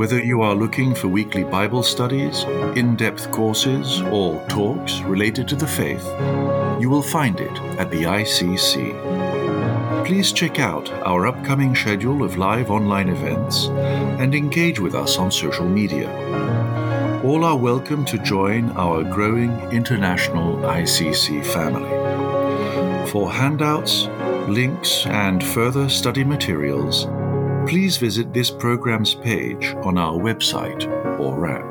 Whether you are looking for weekly Bible studies, in depth courses, or talks related to the faith, you will find it at the ICC. Please check out our upcoming schedule of live online events and engage with us on social media. All are welcome to join our growing international ICC family. For handouts, links, and further study materials, please visit this program's page on our website or app.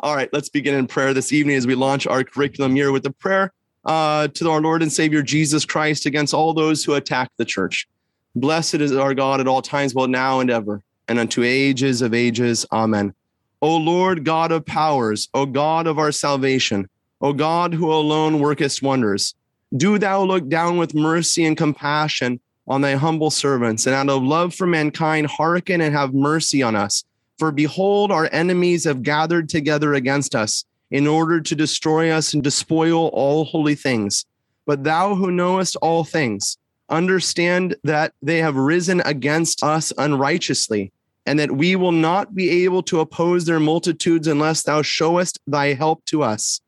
All right, let's begin in prayer this evening as we launch our curriculum year with a prayer uh, to our Lord and Savior Jesus Christ against all those who attack the church. Blessed is our God at all times, both now and ever, and unto ages of ages. Amen. O Lord God of powers, O God of our salvation, O God who alone workest wonders, do thou look down with mercy and compassion on thy humble servants, and out of love for mankind, hearken and have mercy on us. For behold, our enemies have gathered together against us in order to destroy us and despoil all holy things. But thou who knowest all things, understand that they have risen against us unrighteously, and that we will not be able to oppose their multitudes unless thou showest thy help to us.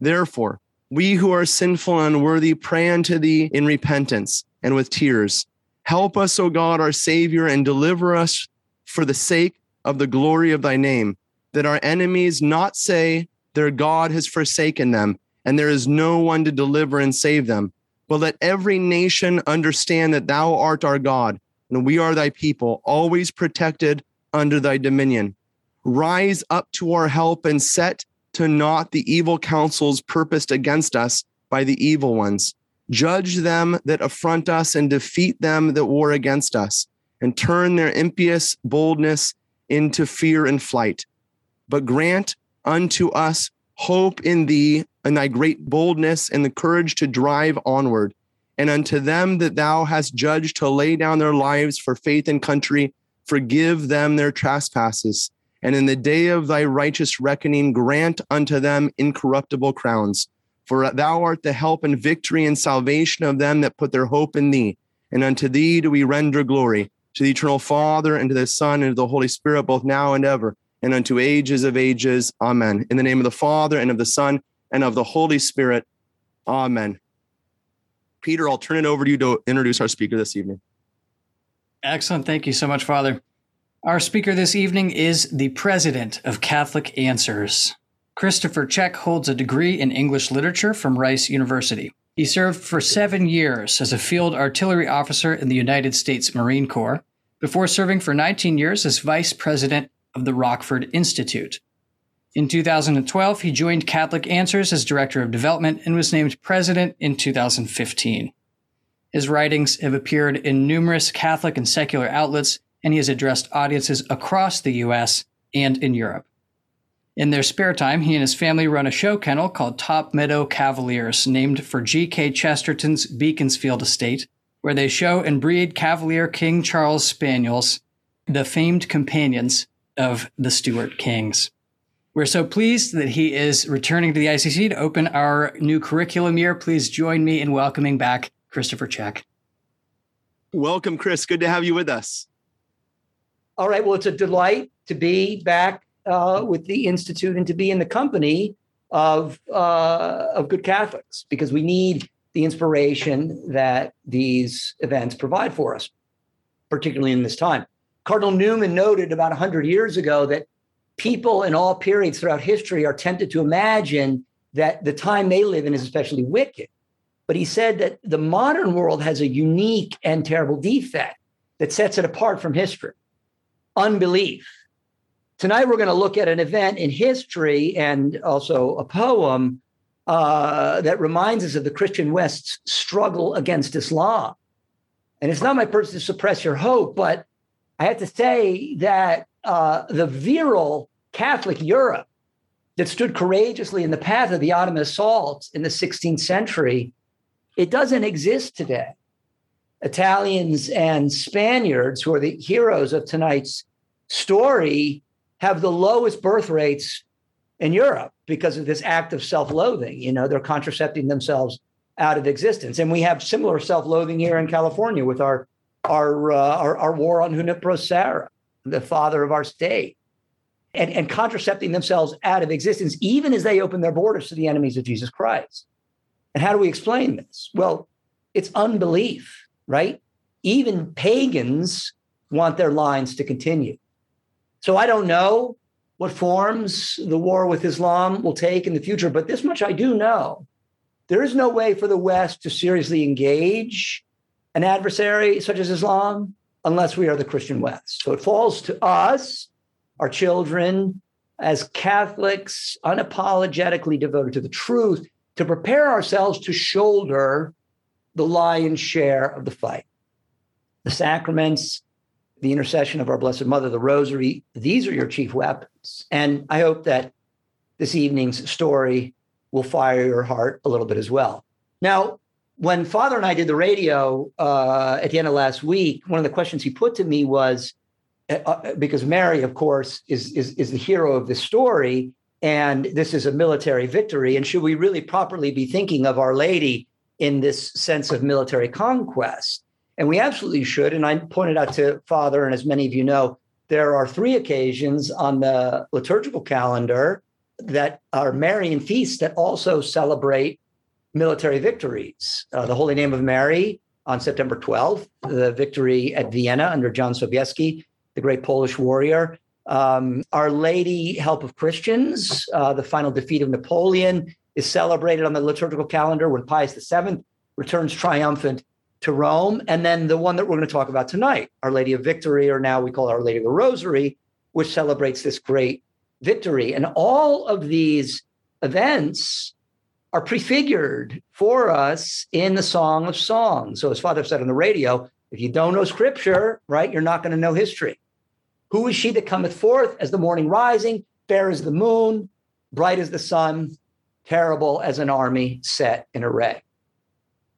Therefore, we who are sinful and unworthy pray unto thee in repentance and with tears. Help us, O God, our Savior, and deliver us for the sake of the glory of thy name, that our enemies not say their God has forsaken them, and there is no one to deliver and save them. But let every nation understand that thou art our God, and we are thy people, always protected under thy dominion. Rise up to our help and set to naught the evil counsels purposed against us by the evil ones. Judge them that affront us and defeat them that war against us, and turn their impious boldness into fear and flight. But grant unto us hope in thee and thy great boldness and the courage to drive onward. And unto them that thou hast judged to lay down their lives for faith and country, forgive them their trespasses and in the day of thy righteous reckoning, grant unto them incorruptible crowns. For thou art the help and victory and salvation of them that put their hope in thee. And unto thee do we render glory, to the eternal Father, and to the Son, and to the Holy Spirit, both now and ever, and unto ages of ages. Amen. In the name of the Father, and of the Son, and of the Holy Spirit. Amen. Peter, I'll turn it over to you to introduce our speaker this evening. Excellent. Thank you so much, Father. Our speaker this evening is the president of Catholic Answers. Christopher Check holds a degree in English literature from Rice University. He served for seven years as a field artillery officer in the United States Marine Corps before serving for 19 years as vice president of the Rockford Institute. In 2012, he joined Catholic Answers as director of development and was named president in 2015. His writings have appeared in numerous Catholic and secular outlets and he has addressed audiences across the US and in Europe. In their spare time, he and his family run a show kennel called Top Meadow Cavaliers, named for G.K. Chesterton's Beaconsfield estate, where they show and breed Cavalier King Charles Spaniels, the famed companions of the Stuart Kings. We're so pleased that he is returning to the ICC to open our new curriculum year. Please join me in welcoming back Christopher Check. Welcome, Chris. Good to have you with us. All right. Well, it's a delight to be back uh, with the Institute and to be in the company of uh, of good Catholics because we need the inspiration that these events provide for us, particularly in this time. Cardinal Newman noted about 100 years ago that people in all periods throughout history are tempted to imagine that the time they live in is especially wicked. But he said that the modern world has a unique and terrible defect that sets it apart from history unbelief. Tonight, we're going to look at an event in history and also a poem uh, that reminds us of the Christian West's struggle against Islam. And it's not my purpose to suppress your hope, but I have to say that uh, the virile Catholic Europe that stood courageously in the path of the Ottoman assaults in the 16th century, it doesn't exist today. Italians and Spaniards, who are the heroes of tonight's story, have the lowest birth rates in Europe because of this act of self loathing. You know, they're contracepting themselves out of existence. And we have similar self loathing here in California with our, our, uh, our, our, war on Junipero Serra, the father of our state. And, and contracepting themselves out of existence, even as they open their borders to the enemies of Jesus Christ. And how do we explain this? Well, it's unbelief right? Even pagans want their lines to continue. So I don't know what forms the war with Islam will take in the future, but this much I do know. There is no way for the West to seriously engage an adversary such as Islam unless we are the Christian West. So it falls to us, our children, as Catholics, unapologetically devoted to the truth, to prepare ourselves to shoulder the lion's share of the fight. The sacraments, the intercession of our Blessed Mother, the Rosary, these are your chief weapons. And I hope that this evening's story will fire your heart a little bit as well. Now, when Father and I did the radio uh, at the end of last week, one of the questions he put to me was uh, uh because Mary, of course, is, is, is the hero of this story, and this is a military victory. And should we really properly be thinking of Our Lady in this sense of military conquest. And we absolutely should. And I pointed out to Father, and as many of you know, there are three occasions on the liturgical calendar that are Marian feasts that also celebrate military victories. Uh, the Holy Name of Mary on September 12th, the victory at Vienna under John Sobieski, the great Polish warrior. Um, Our Lady, Help of Christians, uh, the final defeat of Napoleon is celebrated on the liturgical calendar when Pius VII returns triumphant to Rome. And then the one that we're going to talk about tonight, Our Lady of Victory, or now we call Our Lady of the Rosary, which celebrates this great victory. And all of these events are prefigured for us in the Song of Songs. So, as Father said on the radio, if you don't know scripture, right, you're not going to know history. Who is she that cometh forth as the morning rising, fair as the moon, bright as the sun, terrible as an army set in array.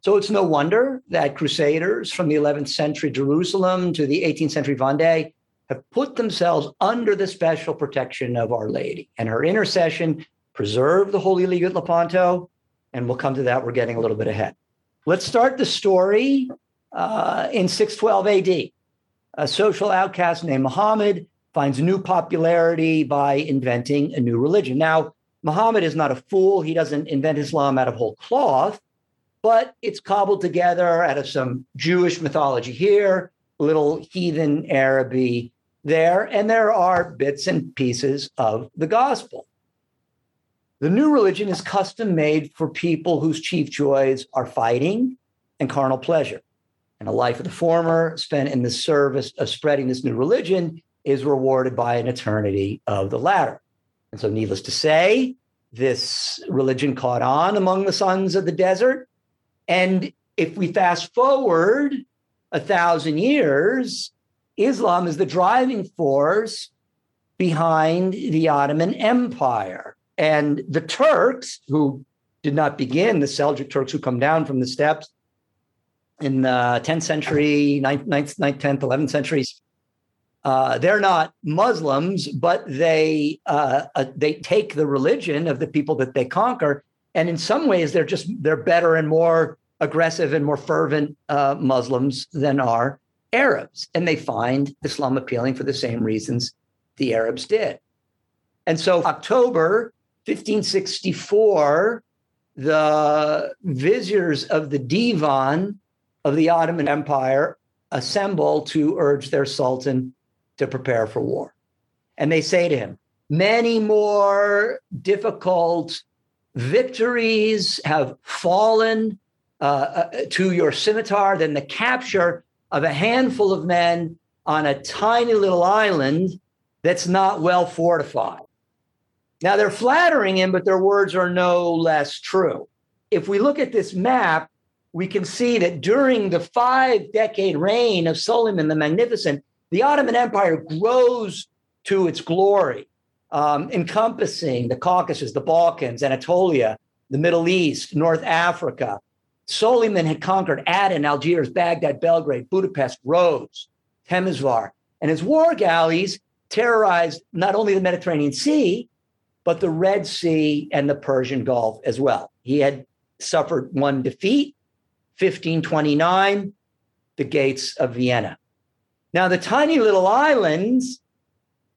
So it's no wonder that crusaders from the 11th century Jerusalem to the 18th century Vendée have put themselves under the special protection of Our Lady and her intercession preserved the Holy League at Lepanto. And we'll come to that. We're getting a little bit ahead. Let's start the story uh, in 612 AD. A social outcast named Muhammad finds new popularity by inventing a new religion. Now, Muhammad is not a fool. He doesn't invent Islam out of whole cloth, but it's cobbled together out of some Jewish mythology here, little heathen Araby there, and there are bits and pieces of the gospel. The new religion is custom made for people whose chief joys are fighting and carnal pleasure. And a life of the former spent in the service of spreading this new religion is rewarded by an eternity of the latter. And so, needless to say, this religion caught on among the sons of the desert. And if we fast forward a thousand years, Islam is the driving force behind the Ottoman Empire. And the Turks, who did not begin, the Seljuk Turks who come down from the steppes in the 10th century, 9th, 9th, 10th, 11th centuries, uh, they're not Muslims, but they uh, uh, they take the religion of the people that they conquer, and in some ways they're just they're better and more aggressive and more fervent uh, Muslims than are Arabs, and they find Islam appealing for the same reasons the Arabs did. And so, October 1564, the viziers of the Divan of the Ottoman Empire assemble to urge their sultan to prepare for war. And they say to him, many more difficult victories have fallen uh, uh, to your scimitar than the capture of a handful of men on a tiny little island that's not well fortified. Now, they're flattering him, but their words are no less true. If we look at this map, we can see that during the five decade reign of Suleiman the Magnificent, the Ottoman Empire grows to its glory, um, encompassing the Caucasus, the Balkans, Anatolia, the Middle East, North Africa. Suleiman had conquered Aden, Algiers, Baghdad, Belgrade, Budapest, Rhodes, Temesvar, and his war galleys terrorized not only the Mediterranean Sea, but the Red Sea and the Persian Gulf as well. He had suffered one defeat, 1529, the gates of Vienna. Now, the tiny little islands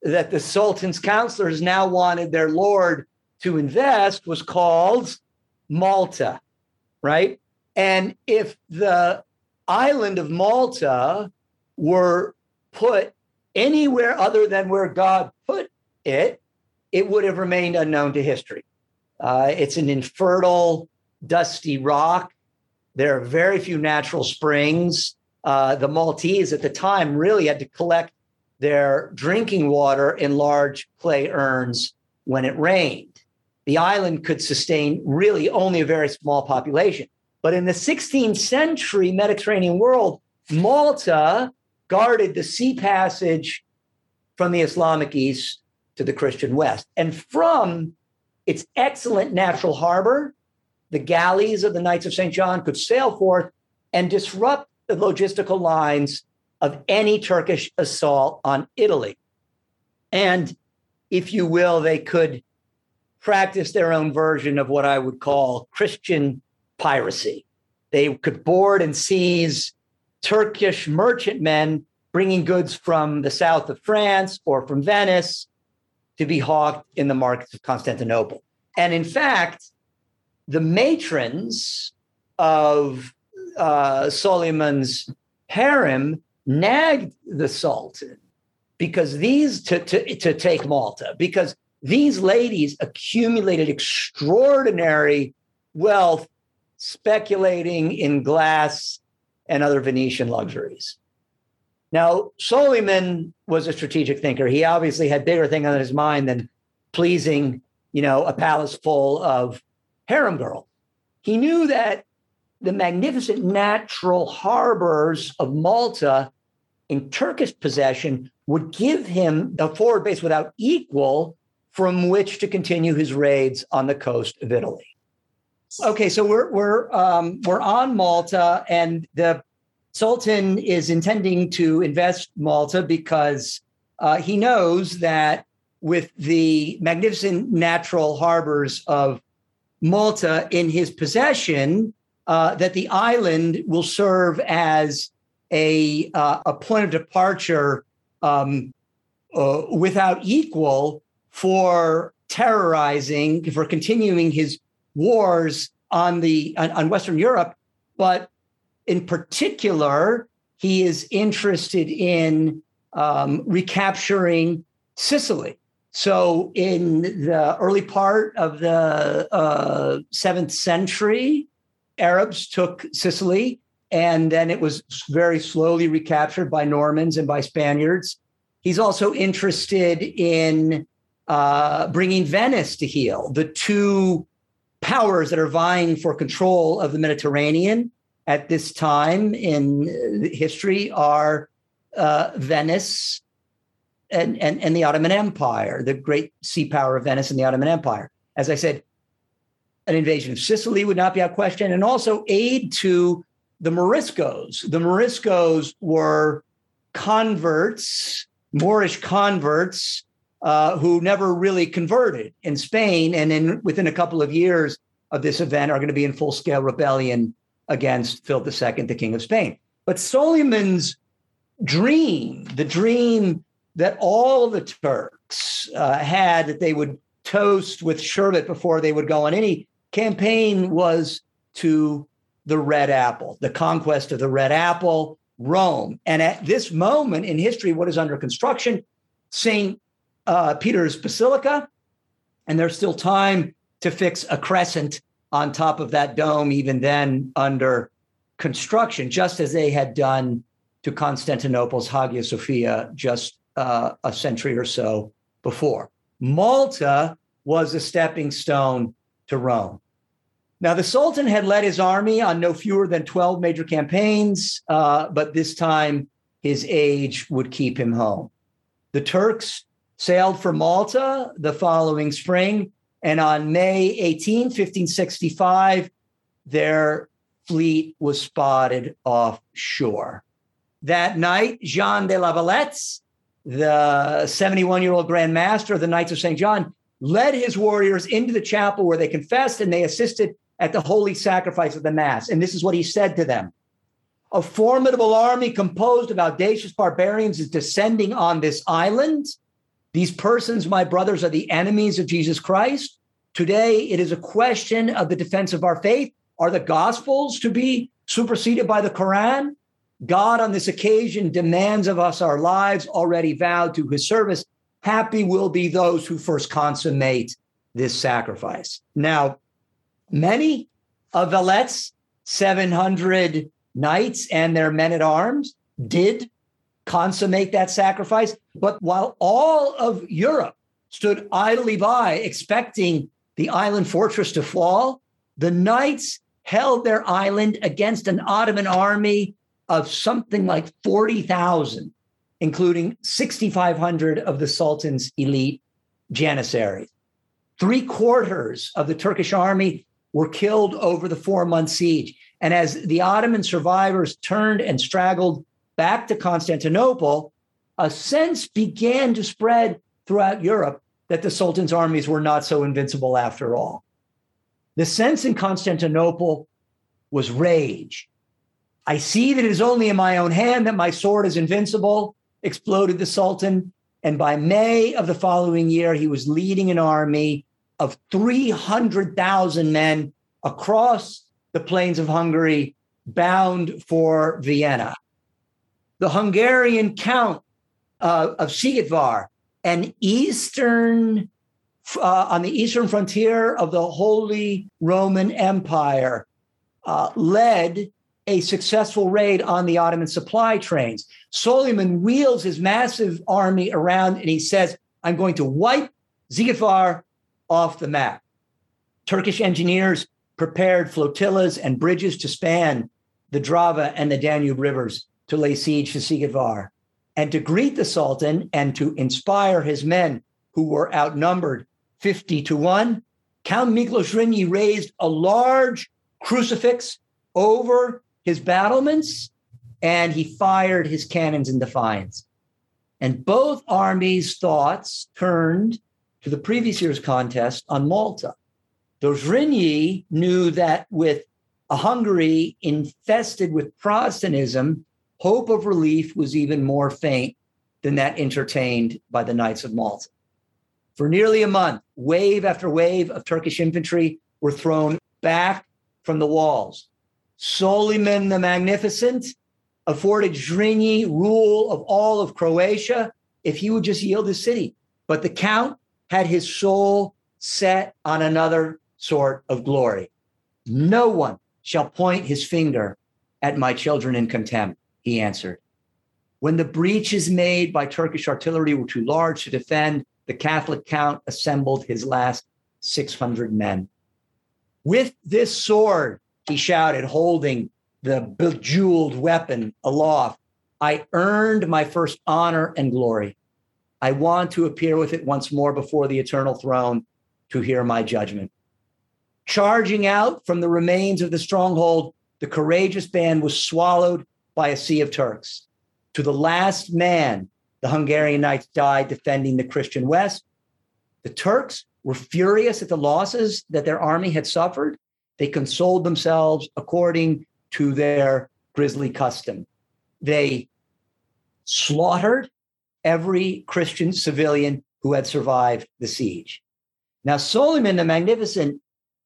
that the Sultan's counselors now wanted their lord to invest was called Malta, right? And if the island of Malta were put anywhere other than where God put it, it would have remained unknown to history. Uh, it's an infertile, dusty rock. There are very few natural springs. Uh, the Maltese at the time really had to collect their drinking water in large clay urns when it rained. The island could sustain really only a very small population. But in the 16th century Mediterranean world, Malta guarded the sea passage from the Islamic East to the Christian West. And from its excellent natural harbor, the galleys of the Knights of St. John could sail forth and disrupt the logistical lines of any Turkish assault on Italy. And if you will, they could practice their own version of what I would call Christian piracy. They could board and seize Turkish merchantmen bringing goods from the south of France or from Venice to be hawked in the markets of Constantinople. And in fact, the matrons of uh, Suleiman's harem nagged the Sultan because these to, to, to take Malta, because these ladies accumulated extraordinary wealth speculating in glass and other Venetian luxuries. Now, Suleiman was a strategic thinker. He obviously had bigger things on his mind than pleasing, you know, a palace full of harem girls. He knew that the magnificent natural harbors of Malta in Turkish possession would give him a forward base without equal from which to continue his raids on the coast of Italy. Okay, so we're we're um, we're on Malta, and the Sultan is intending to invest Malta because uh, he knows that with the magnificent natural harbors of Malta in his possession, uh, that the island will serve as a uh, a point of departure um, uh, without equal for terrorizing, for continuing his wars on the on, on Western Europe, but in particular, he is interested in um, recapturing Sicily. So, in the early part of the uh, seventh century, Arabs took Sicily, and then it was very slowly recaptured by Normans and by Spaniards. He's also interested in uh, bringing Venice to heel, the two powers that are vying for control of the Mediterranean at this time in history are uh, Venice and, and, and the Ottoman Empire, the great sea power of Venice and the Ottoman Empire. As I said, an invasion of Sicily would not be out of question, and also aid to the Moriscos. The Moriscos were converts, Moorish converts, uh, who never really converted in Spain, and in within a couple of years of this event are going to be in full scale rebellion against Philip II, the King of Spain. But Suleiman's dream, the dream that all the Turks uh, had that they would toast with sherbet before they would go on any campaign was to the red apple, the conquest of the red apple, Rome. And at this moment in history, what is under construction? St. Uh, Peter's Basilica. And there's still time to fix a crescent on top of that dome, even then under construction, just as they had done to Constantinople's Hagia Sophia just uh, a century or so before. Malta was a stepping stone to Rome. Now, the Sultan had led his army on no fewer than 12 major campaigns, uh, but this time his age would keep him home. The Turks sailed for Malta the following spring, and on May 18, 1565, their fleet was spotted offshore. That night, Jean de la Valette, the 71 year old Grand Master of the Knights of St. John, led his warriors into the chapel where they confessed and they assisted at the holy sacrifice of the Mass. And this is what he said to them A formidable army composed of audacious barbarians is descending on this island. These persons, my brothers, are the enemies of Jesus Christ. Today, it is a question of the defense of our faith. Are the Gospels to be superseded by the Quran? God, on this occasion, demands of us our lives already vowed to his service. Happy will be those who first consummate this sacrifice. Now, many of Valette's 700 knights and their men at arms did consummate that sacrifice. But while all of Europe stood idly by, expecting the island fortress to fall, the knights held their island against an Ottoman army of something like 40,000, including 6,500 of the Sultan's elite janissaries. Three quarters of the Turkish army were killed over the four month siege. And as the Ottoman survivors turned and straggled back to Constantinople, a sense began to spread throughout Europe that the Sultan's armies were not so invincible after all. The sense in Constantinople was rage. I see that it is only in my own hand that my sword is invincible, exploded the Sultan. And by May of the following year, he was leading an army of 300,000 men across the plains of Hungary, bound for Vienna the Hungarian Count uh, of Szigetvar, an eastern uh, on the eastern frontier of the Holy Roman Empire, uh, led a successful raid on the Ottoman supply trains. Suleiman wheels his massive army around and he says, I'm going to wipe Szigetvar off the map. Turkish engineers prepared flotillas and bridges to span the Drava and the Danube rivers to lay siege to Szigetvar and to greet the Sultan and to inspire his men who were outnumbered 50 to 1. Count Miklos Zrínyi raised a large crucifix over his battlements and he fired his cannons in defiance. And both armies' thoughts turned to the previous year's contest on Malta. Though knew that with a Hungary infested with Protestantism, hope of relief was even more faint than that entertained by the Knights of Malta. For nearly a month, wave after wave of Turkish infantry were thrown back from the walls. Suleiman the Magnificent afforded Zrínyi rule of all of Croatia if he would just yield his city. But the Count had his soul set on another sort of glory. No one shall point his finger at my children in contempt he answered. When the breaches made by Turkish artillery were too large to defend, the Catholic count assembled his last 600 men. With this sword, he shouted, holding the bejeweled weapon aloft, I earned my first honor and glory. I want to appear with it once more before the eternal throne to hear my judgment. Charging out from the remains of the stronghold, the courageous band was swallowed by a sea of Turks. To the last man, the Hungarian knights died defending the Christian West. The Turks were furious at the losses that their army had suffered. They consoled themselves according to their grisly custom. They slaughtered every Christian civilian who had survived the siege. Now, Suleiman the Magnificent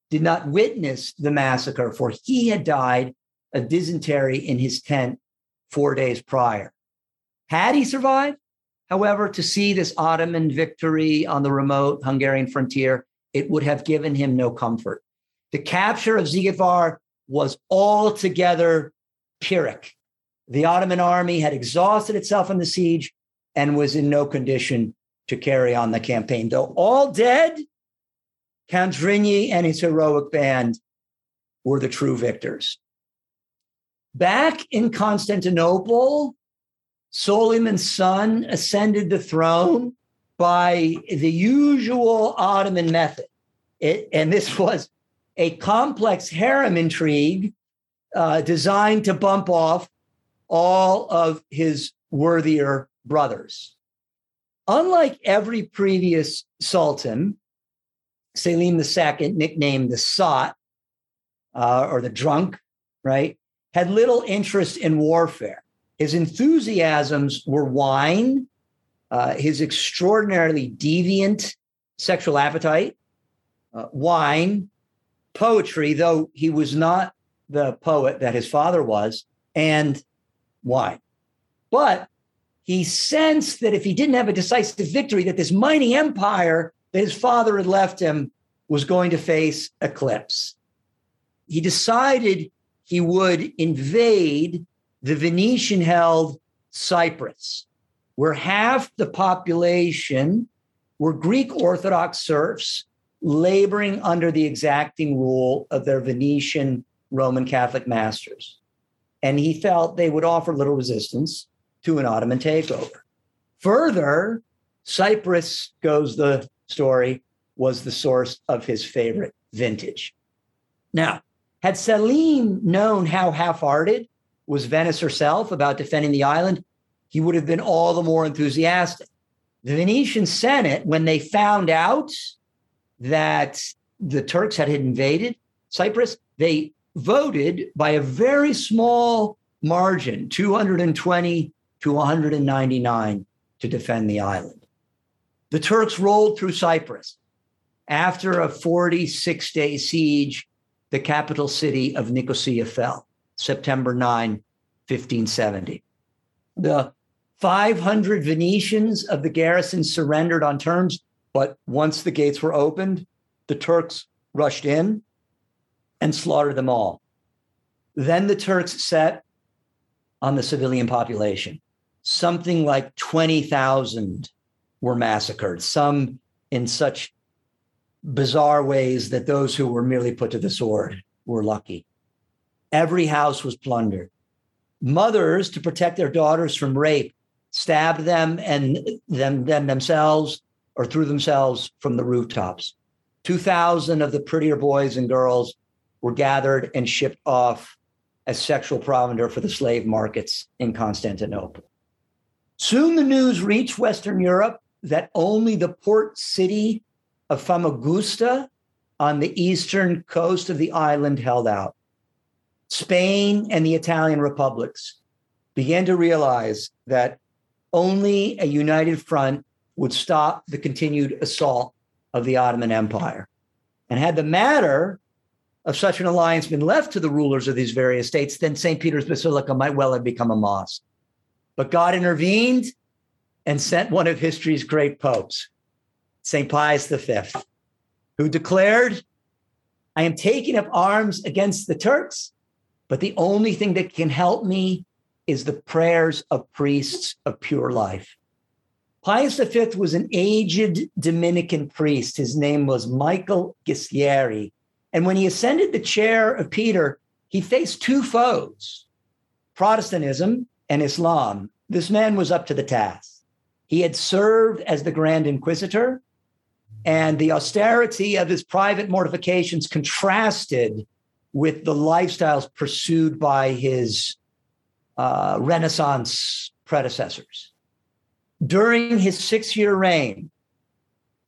did not witness the massacre, for he had died of dysentery in his tent four days prior. Had he survived, however, to see this Ottoman victory on the remote Hungarian frontier, it would have given him no comfort. The capture of Szigetvar was altogether Pyrrhic. The Ottoman army had exhausted itself in the siege and was in no condition to carry on the campaign. Though all dead, Count Zrínyi and his heroic band were the true victors. Back in Constantinople, Suleiman's son ascended the throne by the usual Ottoman method. It, and this was a complex harem intrigue uh, designed to bump off all of his worthier brothers. Unlike every previous sultan, Selim II, nicknamed the Sot uh, or the Drunk, right, had little interest in warfare. His enthusiasms were wine, uh, his extraordinarily deviant sexual appetite, uh, wine, poetry, though he was not the poet that his father was, and wine. But he sensed that if he didn't have a decisive victory, that this mighty empire that his father had left him was going to face eclipse. He decided he would invade the Venetian held Cyprus, where half the population were Greek Orthodox serfs laboring under the exacting rule of their Venetian Roman Catholic masters. And he felt they would offer little resistance to an Ottoman takeover. Further, Cyprus, goes the story, was the source of his favorite vintage. Now, had Selim known how half hearted was Venice herself about defending the island, he would have been all the more enthusiastic. The Venetian Senate, when they found out that the Turks had invaded Cyprus, they voted by a very small margin 220 to 199 to defend the island. The Turks rolled through Cyprus. After a 46 day siege, the capital city of Nicosia fell. September 9, 1570. The 500 Venetians of the garrison surrendered on terms, but once the gates were opened, the Turks rushed in and slaughtered them all. Then the Turks set on the civilian population. Something like 20,000 were massacred, some in such bizarre ways that those who were merely put to the sword were lucky. Every house was plundered. Mothers, to protect their daughters from rape, stabbed them and them, them themselves or threw themselves from the rooftops. 2,000 of the prettier boys and girls were gathered and shipped off as sexual provender for the slave markets in Constantinople. Soon the news reached Western Europe that only the port city of Famagusta on the eastern coast of the island held out. Spain and the Italian republics began to realize that only a united front would stop the continued assault of the Ottoman Empire. And had the matter of such an alliance been left to the rulers of these various states, then St. Peter's Basilica might well have become a mosque. But God intervened and sent one of history's great popes, St. Pius V, who declared, I am taking up arms against the Turks but the only thing that can help me is the prayers of priests of pure life. Pius V was an aged Dominican priest. His name was Michael Ghislieri. And when he ascended the chair of Peter, he faced two foes Protestantism and Islam. This man was up to the task. He had served as the Grand Inquisitor, and the austerity of his private mortifications contrasted with the lifestyles pursued by his uh, Renaissance predecessors. During his six year reign,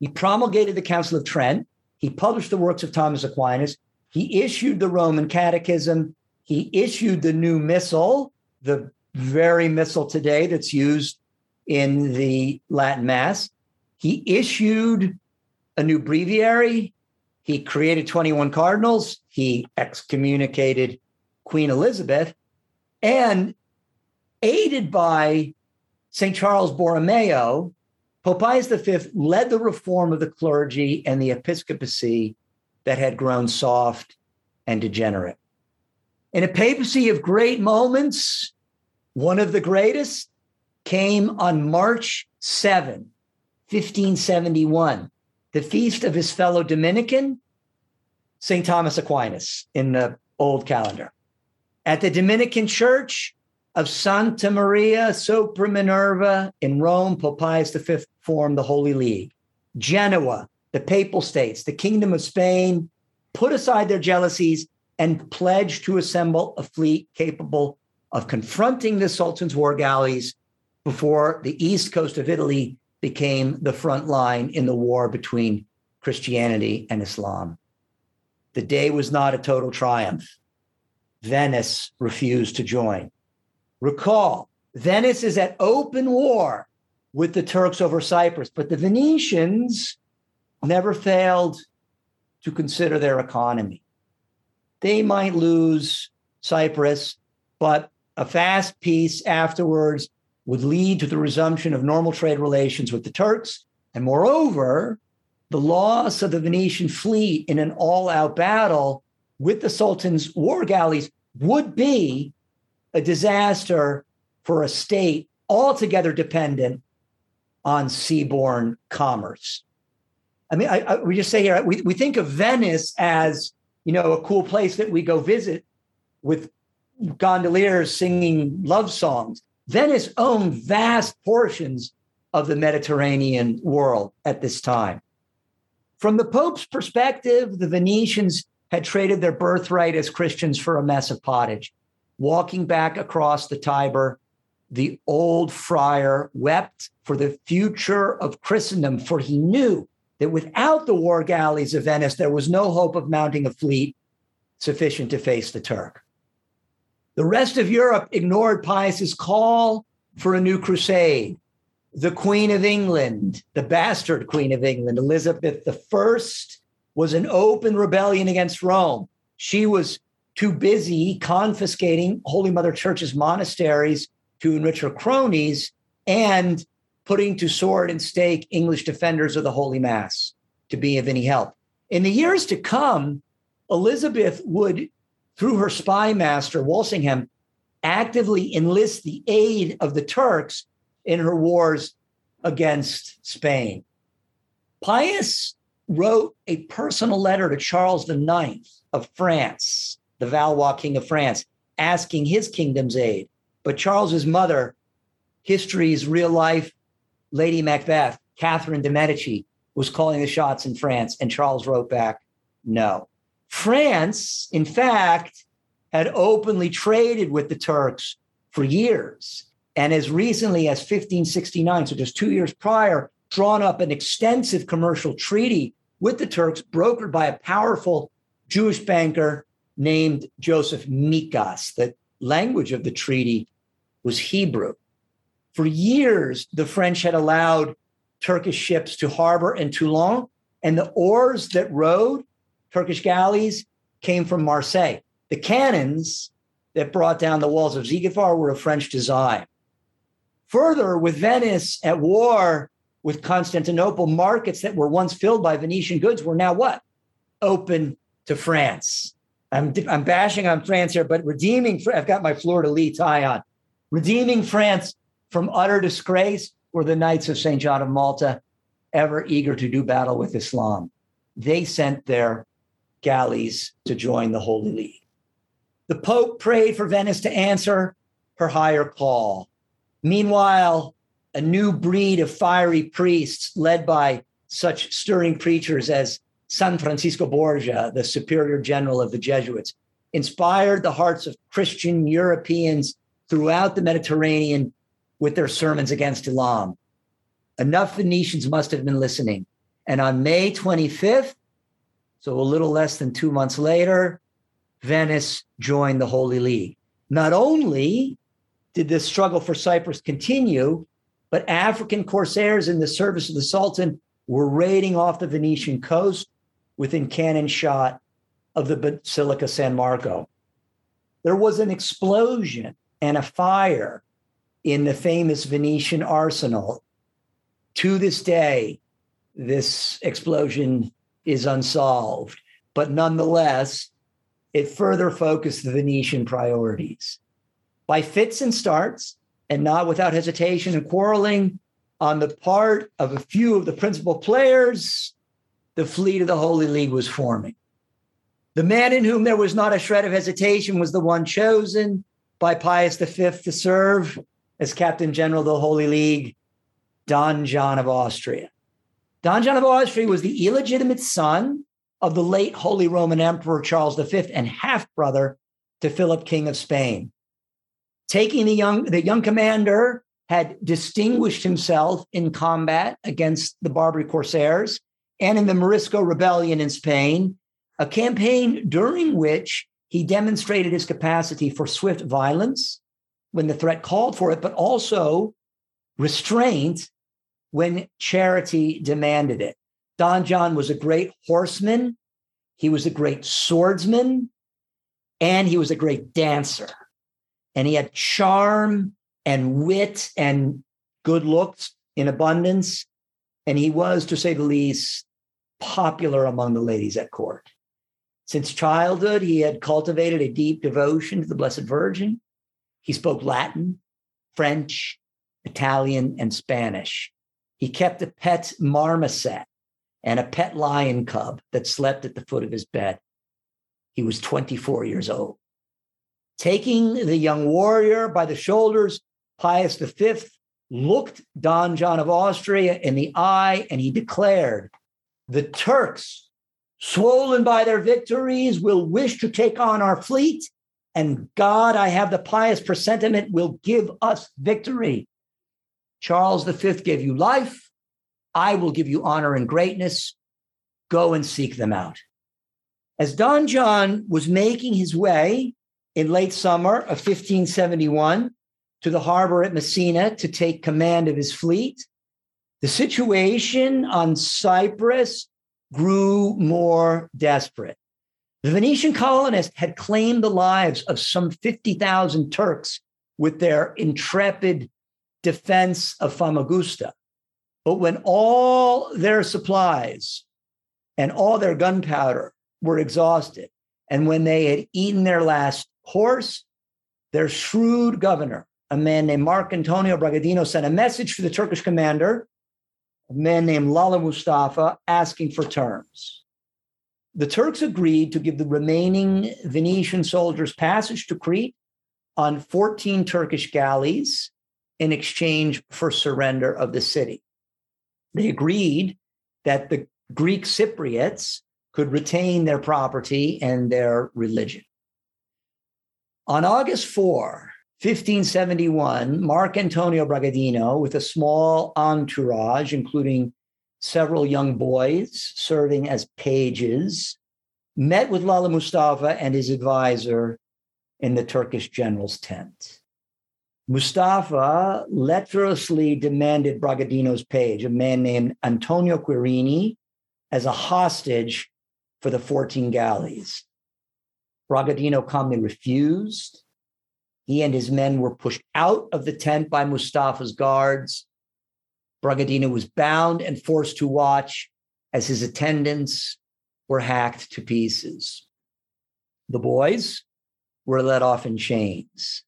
he promulgated the Council of Trent, he published the works of Thomas Aquinas, he issued the Roman Catechism, he issued the new missal, the very missal today that's used in the Latin Mass. He issued a new breviary, he created 21 cardinals. He excommunicated Queen Elizabeth. And aided by St. Charles Borromeo, Pope Pius V led the reform of the clergy and the episcopacy that had grown soft and degenerate. In a papacy of great moments, one of the greatest came on March 7, 1571 the feast of his fellow Dominican, St. Thomas Aquinas, in the old calendar. At the Dominican church, of Santa Maria sopra Minerva in Rome, Pope Pius V formed the Holy League. Genoa, the Papal States, the Kingdom of Spain put aside their jealousies and pledged to assemble a fleet capable of confronting the Sultan's war galleys before the east coast of Italy became the front line in the war between Christianity and Islam. The day was not a total triumph. Venice refused to join. Recall, Venice is at open war with the Turks over Cyprus, but the Venetians never failed to consider their economy. They might lose Cyprus, but a fast peace afterwards would lead to the resumption of normal trade relations with the Turks. And moreover, the loss of the Venetian fleet in an all out battle with the Sultan's war galleys would be a disaster for a state altogether dependent on seaborne commerce. I mean, I, I, we just say here, we, we think of Venice as, you know, a cool place that we go visit with gondoliers singing love songs. Venice owned vast portions of the Mediterranean world at this time. From the Pope's perspective, the Venetians had traded their birthright as Christians for a mess of pottage. Walking back across the Tiber, the old friar wept for the future of Christendom, for he knew that without the war galleys of Venice, there was no hope of mounting a fleet sufficient to face the Turk. The rest of Europe ignored Pius's call for a new crusade. The Queen of England, the bastard Queen of England, Elizabeth I, was an open rebellion against Rome. She was too busy confiscating Holy Mother Church's monasteries to enrich her cronies and putting to sword and stake English defenders of the Holy Mass to be of any help. In the years to come, Elizabeth would through her spy master, Walsingham, actively enlist the aid of the Turks in her wars against Spain. Pius wrote a personal letter to Charles IX of France, the Valois King of France, asking his kingdom's aid. But Charles's mother, history's real life Lady Macbeth, Catherine de' Medici, was calling the shots in France, and Charles wrote back, no. France, in fact, had openly traded with the Turks for years. And as recently as 1569, so just two years prior, drawn up an extensive commercial treaty with the Turks, brokered by a powerful Jewish banker named Joseph Mikas. The language of the treaty was Hebrew. For years, the French had allowed Turkish ships to harbor in Toulon, and the oars that rowed Turkish galleys came from Marseille. The cannons that brought down the walls of Szigetvár were of French design. Further, with Venice at war with Constantinople, markets that were once filled by Venetian goods were now what? Open to France. I'm, I'm bashing on France here, but redeeming, I've got my de lis tie on. Redeeming France from utter disgrace were the Knights of St. John of Malta, ever eager to do battle with Islam. They sent their galleys to join the Holy League. The Pope prayed for Venice to answer her higher call. Meanwhile, a new breed of fiery priests, led by such stirring preachers as San Francisco Borgia, the superior general of the Jesuits, inspired the hearts of Christian Europeans throughout the Mediterranean with their sermons against Islam. Enough Venetians must have been listening. And on May 25th, so a little less than two months later, Venice joined the Holy League. Not only did this struggle for Cyprus continue, but African corsairs in the service of the Sultan were raiding off the Venetian coast within cannon shot of the Basilica San Marco. There was an explosion and a fire in the famous Venetian arsenal. To this day, this explosion is unsolved. But nonetheless, it further focused the Venetian priorities. By fits and starts, and not without hesitation and quarreling on the part of a few of the principal players, the fleet of the Holy League was forming. The man in whom there was not a shred of hesitation was the one chosen, by Pius V to serve as Captain General of the Holy League, Don John of Austria. Don John of Austria was the illegitimate son of the late Holy Roman Emperor Charles V and half brother to Philip, King of Spain. Taking the young, the young commander had distinguished himself in combat against the Barbary Corsairs and in the Morisco Rebellion in Spain, a campaign during which he demonstrated his capacity for swift violence when the threat called for it, but also restraint when charity demanded it. Don John was a great horseman, he was a great swordsman, and he was a great dancer. And he had charm and wit and good looks in abundance. And he was, to say the least, popular among the ladies at court. Since childhood, he had cultivated a deep devotion to the Blessed Virgin. He spoke Latin, French, Italian, and Spanish. He kept a pet marmoset and a pet lion cub that slept at the foot of his bed. He was 24 years old. Taking the young warrior by the shoulders, Pius V looked Don John of Austria in the eye and he declared, The Turks, swollen by their victories, will wish to take on our fleet, and God, I have the pious presentiment, will give us victory. Charles V gave you life. I will give you honor and greatness. Go and seek them out. As Don John was making his way in late summer of 1571 to the harbor at Messina to take command of his fleet, the situation on Cyprus grew more desperate. The Venetian colonists had claimed the lives of some 50,000 Turks with their intrepid defense of Famagusta. But when all their supplies and all their gunpowder were exhausted, and when they had eaten their last horse, their shrewd governor, a man named Marcantonio Bragadino, sent a message to the Turkish commander, a man named Lala Mustafa, asking for terms. The Turks agreed to give the remaining Venetian soldiers passage to Crete on 14 Turkish galleys in exchange for surrender of the city. They agreed that the Greek Cypriots could retain their property and their religion. On August 4, 1571, Marcantonio Bragadino, with a small entourage, including several young boys serving as pages, met with Lala Mustafa and his advisor in the Turkish general's tent. Mustafa lecherously demanded Bragadino's page, a man named Antonio Quirini, as a hostage for the 14 galleys. Bragadino calmly refused. He and his men were pushed out of the tent by Mustafa's guards. Bragadino was bound and forced to watch as his attendants were hacked to pieces. The boys were let off in chains.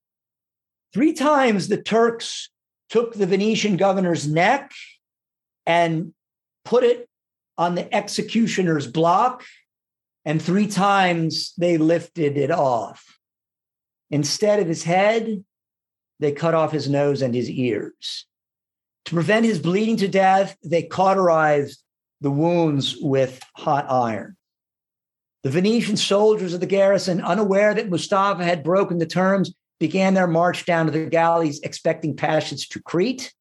Three times the Turks took the Venetian governor's neck and put it on the executioner's block, and three times they lifted it off. Instead of his head, they cut off his nose and his ears. To prevent his bleeding to death, they cauterized the wounds with hot iron. The Venetian soldiers of the garrison, unaware that Mustafa had broken the terms, began their march down to the galleys, expecting passage to Crete.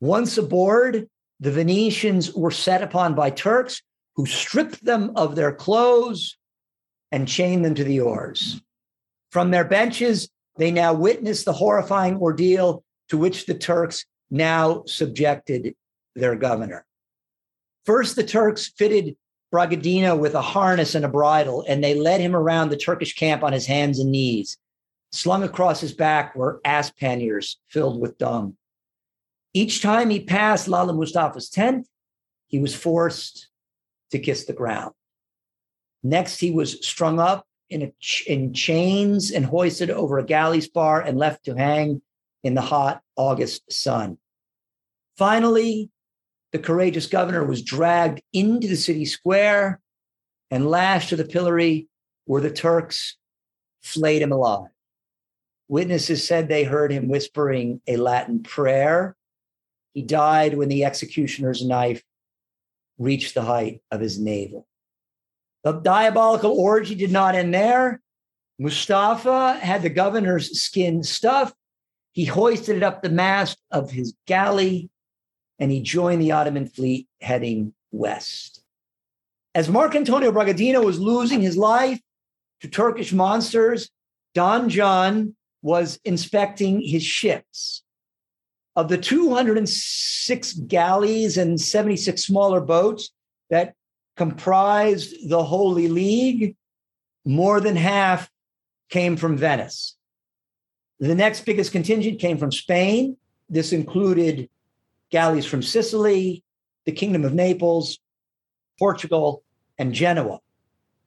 Once aboard, the Venetians were set upon by Turks who stripped them of their clothes and chained them to the oars. From their benches, they now witnessed the horrifying ordeal to which the Turks now subjected their governor. First, the Turks fitted Bragadino with a harness and a bridle, and they led him around the Turkish camp on his hands and knees. Slung across his back were ass panniers filled with dung. Each time he passed Lala Mustafa's tent, he was forced to kiss the ground. Next, he was strung up in, ch- in chains and hoisted over a galley spar and left to hang in the hot August sun. Finally, the courageous governor was dragged into the city square and lashed to the pillory where the Turks flayed him alive. Witnesses said they heard him whispering a Latin prayer. He died when the executioner's knife reached the height of his navel. The diabolical orgy did not end there. Mustafa had the governor's skin stuffed. He hoisted it up the mast of his galley and he joined the Ottoman fleet heading west. As Marcantonio Bragadino was losing his life to Turkish monsters, Don John was inspecting his ships. Of the 206 galleys and 76 smaller boats that comprised the Holy League, more than half came from Venice. The next biggest contingent came from Spain. This included galleys from Sicily, the Kingdom of Naples, Portugal, and Genoa.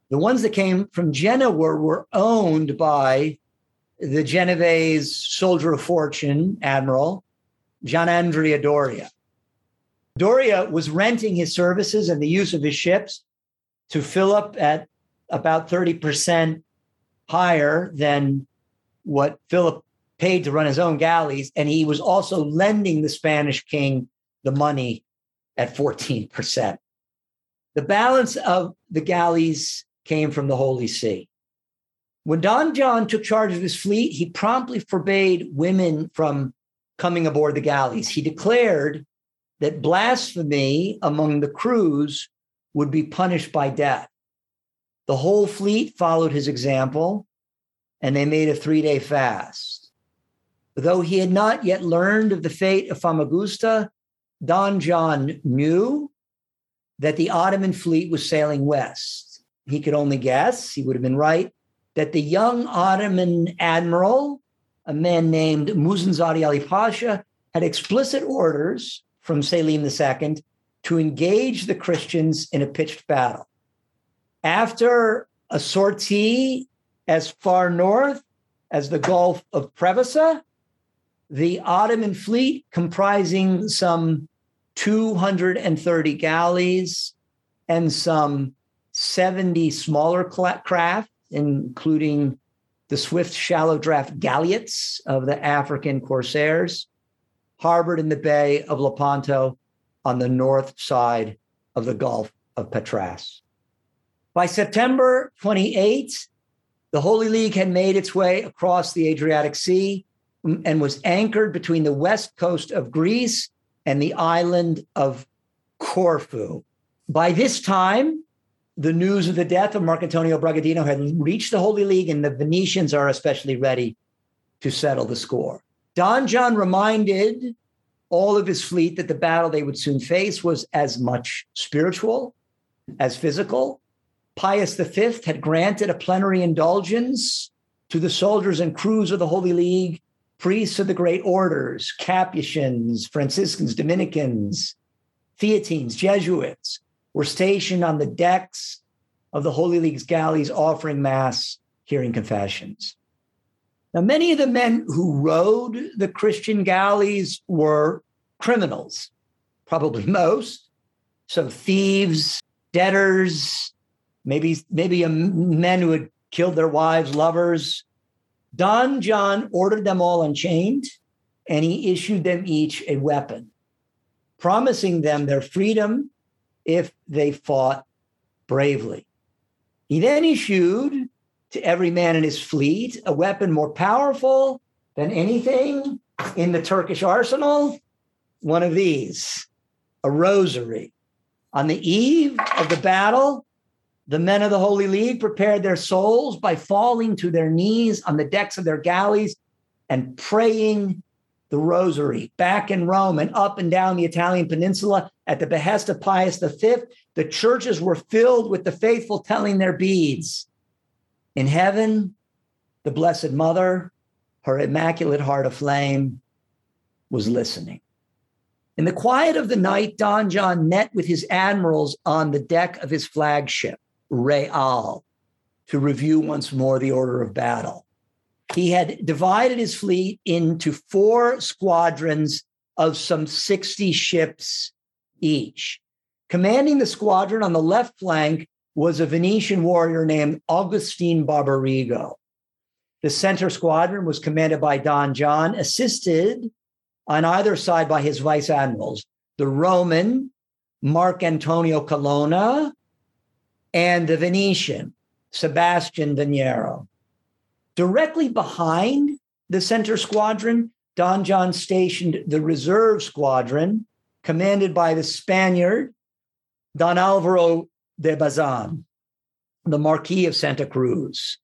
The ones that came from Genoa were owned by the Genovese soldier of fortune, Admiral Gianandrea Doria. Doria was renting his services and the use of his ships to Philip at about 30% higher than what Philip paid to run his own galleys. And he was also lending the Spanish king the money at 14%. The balance of the galleys came from the Holy See. When Don John took charge of his fleet, he promptly forbade women from coming aboard the galleys. He declared that blasphemy among the crews would be punished by death. The whole fleet followed his example and they made a three day fast. Though he had not yet learned of the fate of Famagusta, Don John knew that the Ottoman fleet was sailing west. He could only guess, he would have been right, that the young Ottoman admiral, a man named Muezzinzade Ali Pasha, had explicit orders from Selim II to engage the Christians in a pitched battle. After a sortie as far north as the Gulf of Preveza, the Ottoman fleet, comprising some 230 galleys and some 70 smaller craft, including the swift shallow draft galleots of the African corsairs, harbored in the Bay of Lepanto on the north side of the Gulf of Patras. By September 28, the Holy League had made its way across the Adriatic Sea and was anchored between the west coast of Greece and the island of Corfu. By this time, the news of the death of Marcantonio Bragadino had reached the Holy League, and the Venetians are especially ready to settle the score. Don John reminded all of his fleet that the battle they would soon face was as much spiritual as physical. Pius V had granted a plenary indulgence to the soldiers and crews of the Holy League, priests of the great orders, Capuchins, Franciscans, Dominicans, Theatines, Jesuits, were stationed on the decks of the Holy League's galleys offering Mass, hearing confessions. Now, many of the men who rowed the Christian galleys were criminals, probably most. So, thieves, debtors, maybe, maybe men who had killed their wives, lovers. Don John ordered them all unchained and he issued them each a weapon, promising them their freedom if they fought bravely. He then issued to every man in his fleet a weapon more powerful than anything in the Turkish arsenal one of these a rosary. On the eve of the battle, the men of the Holy League prepared their souls by falling to their knees on the decks of their galleys and praying the rosary back in Rome and up and down the Italian peninsula at the behest of Pius V. The churches were filled with the faithful telling their beads. In heaven, the Blessed Mother, her immaculate heart aflame, was listening. In the quiet of the night, Don John met with his admirals on the deck of his flagship, Real, to review once more the order of battle he had divided his fleet into four squadrons of some 60 ships each. Commanding the squadron on the left flank was a Venetian warrior named Augustine Barbarigo. The center squadron was commanded by Don John, assisted on either side by his vice admirals, the Roman Marcantonio Colonna and the Venetian Sebastian Veniero. Directly behind the center squadron, Don John stationed the reserve squadron, commanded by the Spaniard Don Alvaro de Bazan, the Marquis of Santa Cruz.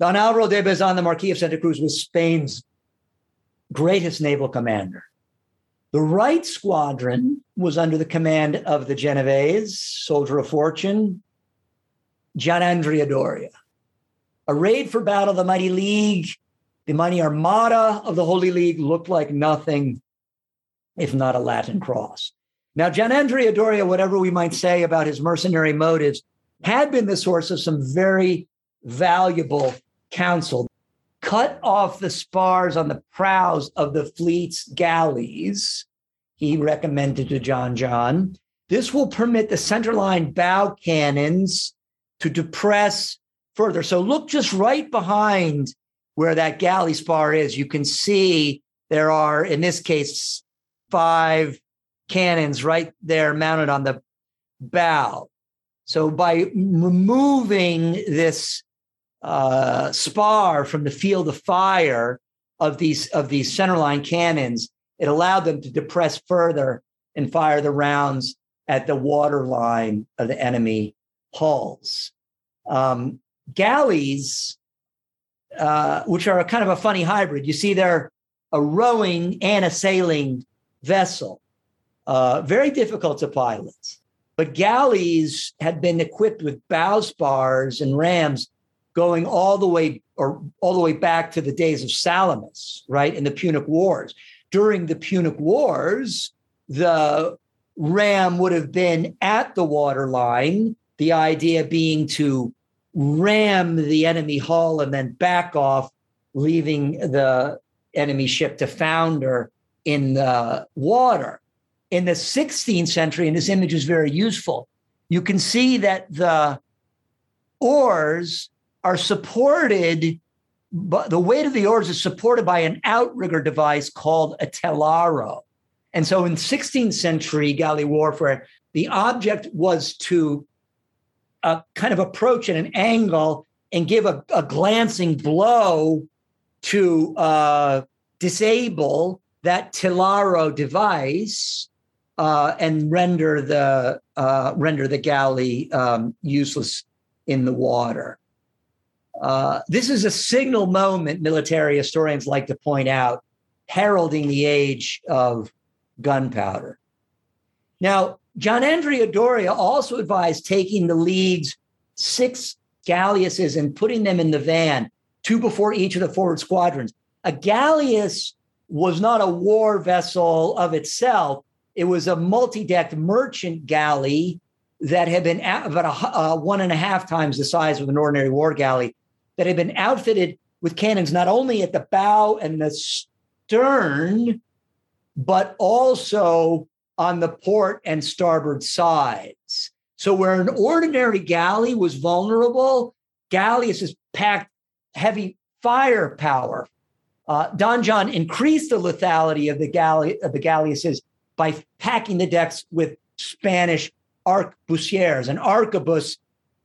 Don Alvaro de Bazan, the Marquis of Santa Cruz, was Spain's greatest naval commander. The right squadron was under the command of the Genovese, soldier of fortune, Gianandrea Doria. Arrayed for battle, the mighty League, the mighty armada of the Holy League looked like nothing if not a Latin cross. Now, Gianandrea Doria, whatever we might say about his mercenary motives, had been the source of some very valuable counsel. Cut off the spars on the prows of the fleet's galleys, he recommended to Don John. This will permit the centerline bow cannons to depress further. So look just right behind where that galley spar is. You can see there are, in this case, five cannons right there mounted on the bow. So by removing this uh, spar from the field of fire of these of these centerline cannons, it allowed them to depress further and fire the rounds at the waterline of the enemy hulls. Um, galleys, uh, which are a kind of a funny hybrid, you see they're a rowing and a sailing vessel, uh, very difficult to pilot. But galleys had been equipped with bow spars and rams going all the way or all the way back to the days of Salamis, right, in the Punic Wars. During the Punic Wars, the ram would have been at the waterline, the idea being to ram the enemy hull and then back off, leaving the enemy ship to founder in the water. In the 16th century, and this image is very useful, you can see that the oars are supported, but the weight of the oars is supported by an outrigger device called a telaro. And so in 16th century galley warfare, the object was to uh, kind of approach at an angle and give a, a glancing blow to uh, disable that telaro device uh, and render the uh, render the galley um, useless in the water. Uh, this is a signal moment, military historians like to point out, heralding the age of gunpowder. Now, Gianandrea Doria also advised taking the league's six galleasses and putting them in the van, two before each of the forward squadrons. A galleass was not a war vessel of itself. It was a multi-decked merchant galley that had been about a, uh, one and a half times the size of an ordinary war galley that had been outfitted with cannons not only at the bow and the stern, but also on the port and starboard sides. So where an ordinary galley was vulnerable, galleasses packed heavy firepower uh, Don John increased the lethality of the galley of the galleasses by packing the decks with Spanish arquebusiers. An arquebus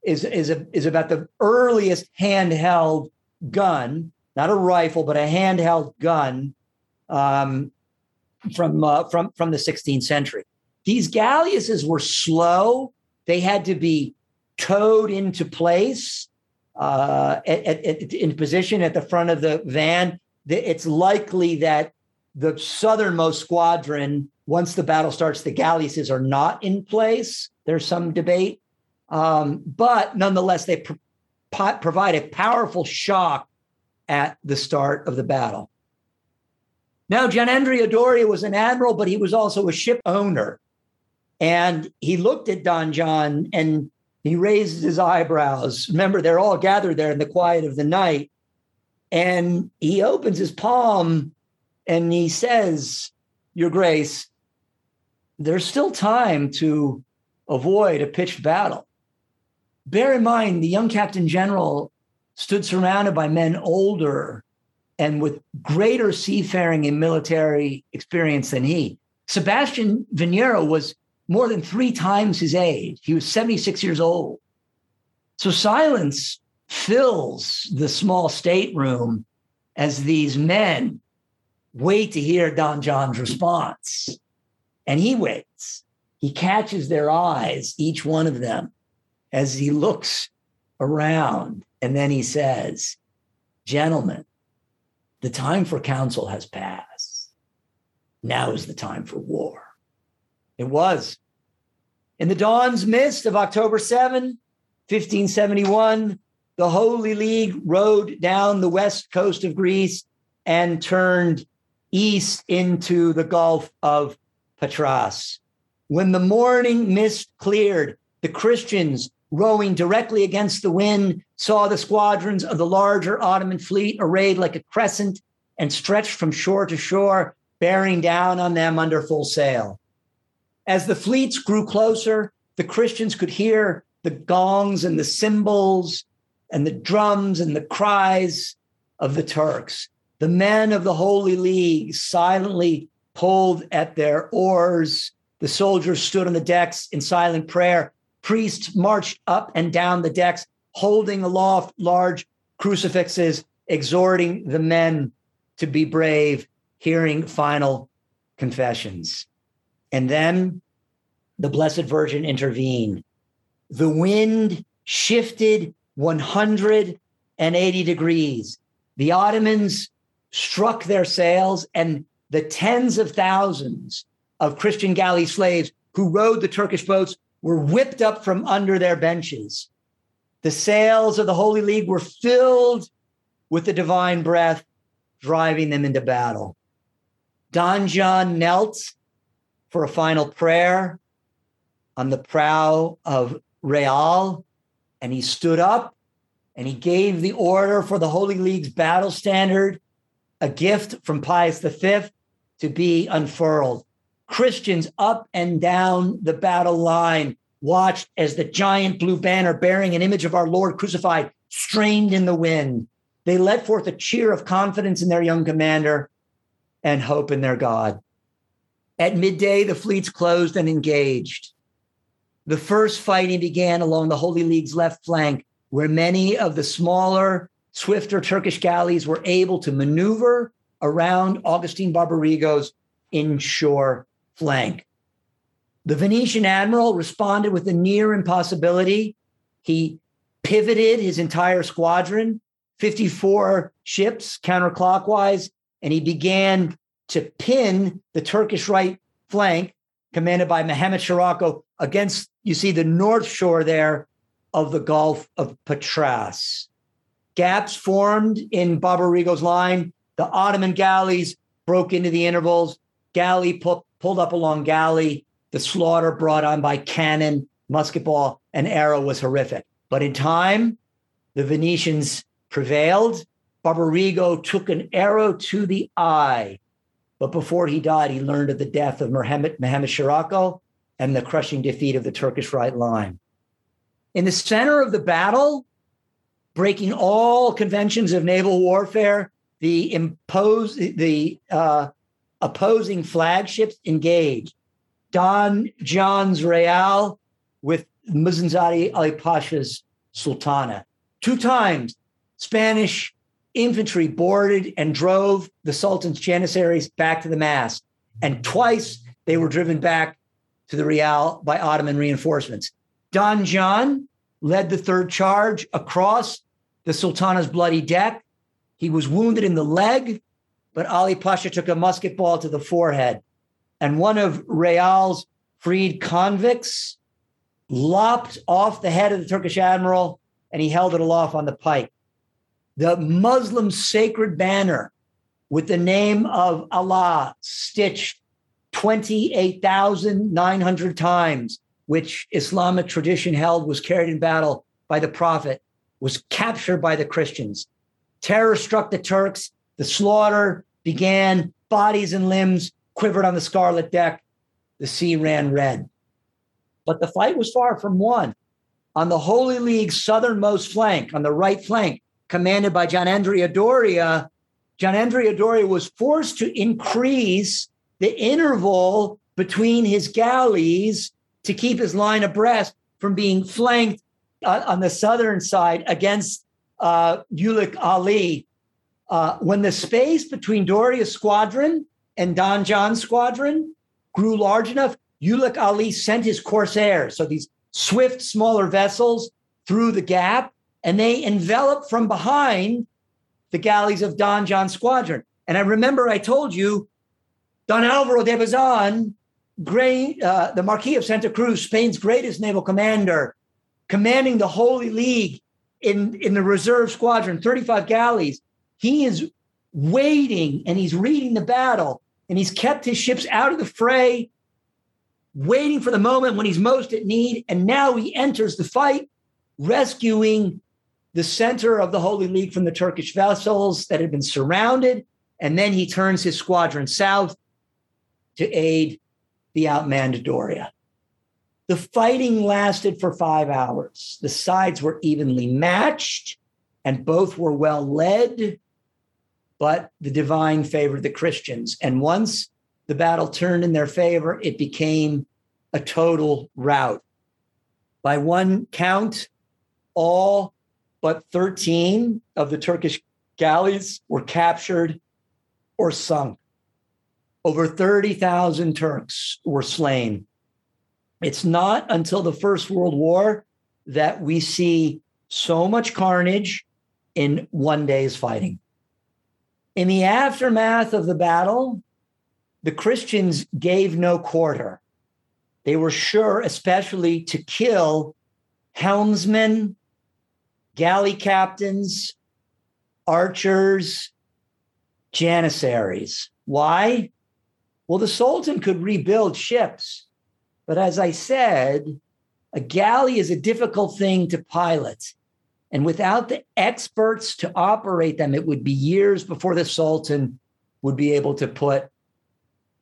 is is a, is about the earliest handheld gun, not a rifle, but a handheld gun um, from uh, from from the 16th century. These galleasses were slow; they had to be towed into place uh, at, at, in position at the front of the van it's likely that the southernmost squadron, once the battle starts, the galleasses are not in place. There's some debate. Um, but nonetheless, they pro- provide a powerful shock at the start of the battle. Now, Gianandrea Doria was an admiral, but he was also a ship owner. And he looked at Don John and he raised his eyebrows. Remember, they're all gathered there in the quiet of the night. And he opens his palm and he says, Your Grace, there's still time to avoid a pitched battle. Bear in mind, the young Captain General stood surrounded by men older and with greater seafaring and military experience than he. Sebastian Veniero was more than three times his age. He was 76 years old. So silence fills the small stateroom as these men wait to hear Don John's response. And he waits. He catches their eyes, each one of them, as he looks around. And then he says, Gentlemen, the time for counsel has passed. Now is the time for war. It was. In the dawn's mist of October 7, 1571, the Holy League rode down the west coast of Greece and turned east into the Gulf of Patras. When the morning mist cleared, the Christians rowing directly against the wind, saw the squadrons of the larger Ottoman fleet arrayed like a crescent and stretched from shore to shore, bearing down on them under full sail. As the fleets grew closer, the Christians could hear the gongs and the cymbals and the drums and the cries of the Turks. The men of the Holy League silently pulled at their oars. The soldiers stood on the decks in silent prayer priests marched up and down the decks, holding aloft large crucifixes, exhorting the men to be brave, hearing final confessions. And then the Blessed Virgin intervened. The wind shifted 180 degrees. The Ottomans struck their sails, and the tens of thousands of Christian galley slaves who rowed the Turkish boats were whipped up from under their benches. The sails of the Holy League were filled with the divine breath, driving them into battle. Don John knelt for a final prayer on the prow of Real, and he stood up and he gave the order for the Holy League's battle standard, a gift from Pius V, to be unfurled. Christians up and down the battle line watched as the giant blue banner bearing an image of our Lord crucified strained in the wind. They let forth a cheer of confidence in their young commander and hope in their God. At midday, the fleets closed and engaged. The first fighting began along the Holy League's left flank, where many of the smaller, swifter Turkish galleys were able to maneuver around Augustine Barbarigo's inshore flank. The Venetian admiral responded with a near impossibility. He pivoted his entire squadron, 54 ships counterclockwise, and he began to pin the Turkish right flank, commanded by Mohammed Shirako, against, you see, the north shore there of the Gulf of Patras. Gaps formed in Barbarigo's line. The Ottoman galleys broke into the intervals. Galley pu- pulled up along galley. The slaughter brought on by cannon, musket ball, and arrow was horrific. But in time, the Venetians prevailed. Barbarigo took an arrow to the eye. But before he died, he learned of the death of Mohammed, Mohammed Shirako and the crushing defeat of the Turkish right line. In the center of the battle, breaking all conventions of naval warfare, the impose the uh, opposing flagships engaged. Don John's Real with Muezzinzade Ali Pasha's Sultana. Two times, Spanish infantry boarded and drove the Sultan's Janissaries back to the mast. And twice they were driven back to the Real by Ottoman reinforcements. Don John led the third charge across the Sultana's bloody deck. He was wounded in the leg, but Ali Pasha took a musket ball to the forehead and one of Real's freed convicts lopped off the head of the Turkish admiral and he held it aloft on the pike. The Muslim sacred banner with the name of Allah stitched 28,900 times, which Islamic tradition held was carried in battle by the Prophet, was captured by the Christians. Terror struck the Turks. The slaughter began, bodies and limbs quivered on the scarlet deck. The sea ran red. But the fight was far from won. On the Holy League's southernmost flank, on the right flank, commanded by Gianandrea Doria, Gianandrea Doria was forced to increase the interval between his galleys to keep his line abreast from being flanked uh, on the southern side against uh, Ali. Uh, when the space between Doria's squadron and Don John's squadron grew large enough, Uluj Ali sent his corsairs, so these swift, smaller vessels, through the gap, and they enveloped from behind the galleys of Don John's squadron. And I remember I told you, Don Alvaro de Bazan, great, uh, the Marquis of Santa Cruz, Spain's greatest naval commander, commanding the Holy League in, in the reserve squadron, 35 galleys. He is waiting and he's reading the battle and he's kept his ships out of the fray, waiting for the moment when he's most at need. And now he enters the fight, rescuing the center of the Holy League from the Turkish vessels that had been surrounded. And then he turns his squadron south to aid the outmanned Doria. The fighting lasted for five hours. The sides were evenly matched and both were well led, but the divine favored the Christians. And once the battle turned in their favor, it became a total rout. By one count, all but 13 of the Turkish galleys were captured or sunk. Over 30,000 Turks were slain. It's not until the First World War that we see so much carnage in one day's fighting. In the aftermath of the battle, the Christians gave no quarter. They were sure, especially, to kill helmsmen, galley captains, archers, janissaries. Why? Well, the Sultan could rebuild ships. But as I said, a galley is a difficult thing to pilot. And without the experts to operate them, it would be years before the Sultan would be able to put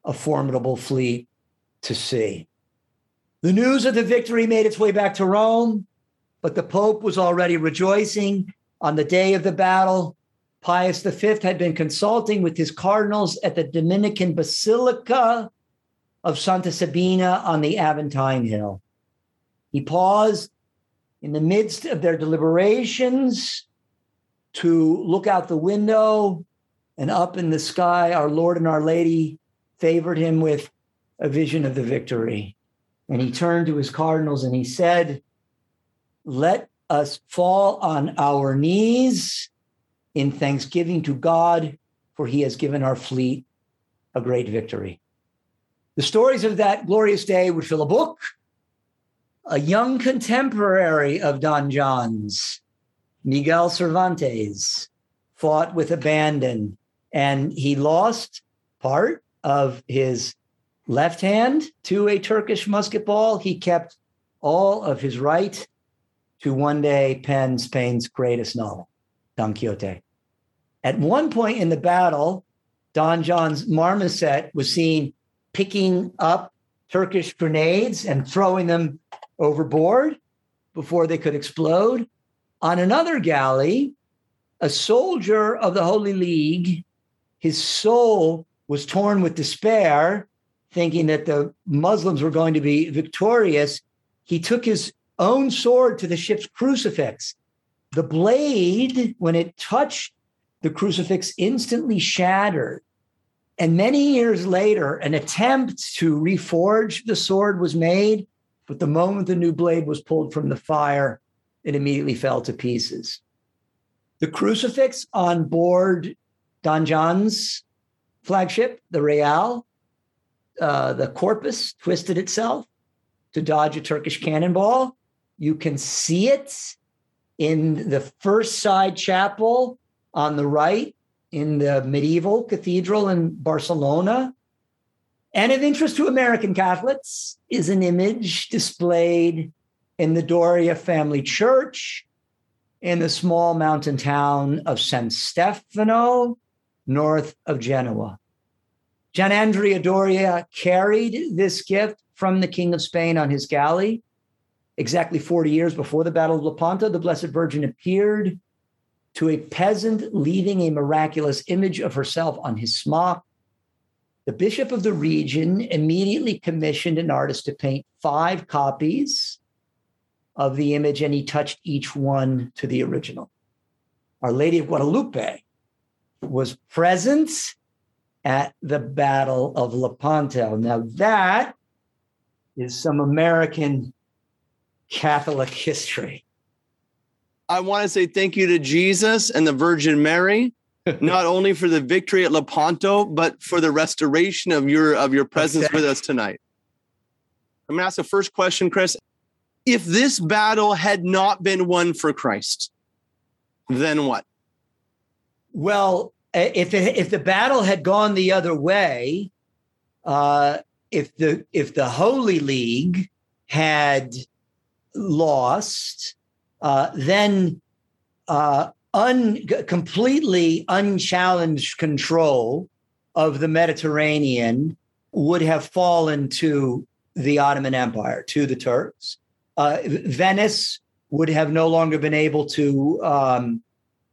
a formidable fleet to sea. The news of the victory made its way back to Rome. But the Pope was already rejoicing on the day of the battle. Pius V had been consulting with his cardinals at the Dominican Basilica of Santa Sabina on the Aventine Hill. He paused in the midst of their deliberations to look out the window and up in the sky, our Lord and Our Lady favored him with a vision of the victory. And he turned to his cardinals and he said, let us fall on our knees in thanksgiving to God, for he has given our fleet a great victory. The stories of that glorious day would fill a book. A young contemporary of Don John's, Miguel Cervantes, fought with abandon and he lost part of his left hand to a Turkish musket ball. He kept all of his right to one day pen Spain's greatest novel, Don Quixote. At one point in the battle, Don John's marmoset was seen picking up Turkish grenades and throwing them overboard before they could explode. On another galley, a soldier of the Holy League, his soul was torn with despair, thinking that the Muslims were going to be victorious. He took his own sword to the ship's crucifix. The blade, when it touched the crucifix, instantly shattered. And many years later, an attempt to reforge the sword was made, but the moment the new blade was pulled from the fire, it immediately fell to pieces. The crucifix on board Don John's flagship, the Real, uh, the corpus twisted itself to dodge a Turkish cannonball. You can see it in the first side chapel on the right in the medieval cathedral in Barcelona. And of interest to American Catholics is an image displayed in the Doria family church in the small mountain town of San Stefano, north of Genoa. Gian Andrea Doria carried this gift from the King of Spain on his galley exactly 40 years before the Battle of Lepanto, the Blessed Virgin appeared to a peasant leaving a miraculous image of herself on his smock. The bishop of the region immediately commissioned an artist to paint five copies of the image, and he touched each one to the original. Our Lady of Guadalupe was present at the Battle of Lepanto. Now, that is some American Catholic history. I want to say thank you to Jesus and the Virgin Mary, not only for the victory at Lepanto, but for the restoration of your of your presence okay. with us tonight. I'm gonna ask the first question, Chris. If this battle had not been won for Christ, then what? Well, if it, if the battle had gone the other way, uh, if the if the Holy League had lost, uh, then uh, un, completely unchallenged control of the Mediterranean would have fallen to the Ottoman Empire, to the Turks. Uh, Venice would have no longer been able to um,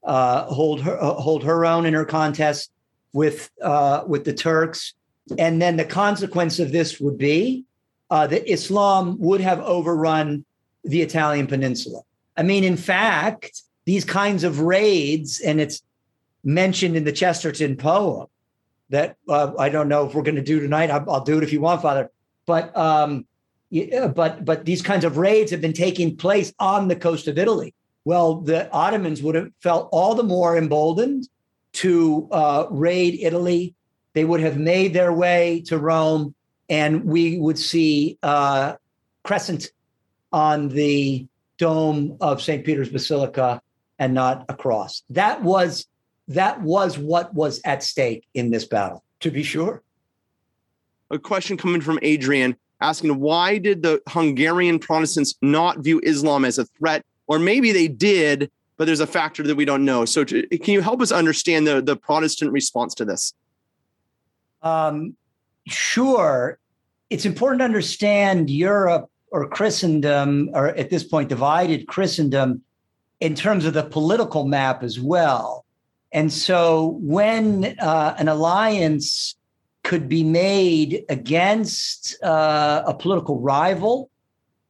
uh, hold her uh, hold her own in her contest with uh, with the Turks, and then the consequence of this would be uh, that Islam would have overrun the Italian peninsula. I mean, in fact, these kinds of raids, and it's mentioned in the Chesterton poem that uh, I don't know if we're going to do tonight. I'll, I'll, do it if you want, Father. But um, yeah, but but these kinds of raids have been taking place on the coast of Italy. Well, the Ottomans would have felt all the more emboldened to uh, raid Italy. They would have made their way to Rome, and we would see uh, crescent on the dome of St. Peter's Basilica and not across. That was that was what was at stake in this battle, to be sure. A question coming from Adrian asking why did the Hungarian Protestants not view Islam as a threat? Or maybe they did, but there's a factor that we don't know. So, to, can you help us understand the, the Protestant response to this? Um, sure. It's important to understand Europe or Christendom, or at this point, divided Christendom in terms of the political map as well. And so when uh, an alliance could be made against uh, a political rival,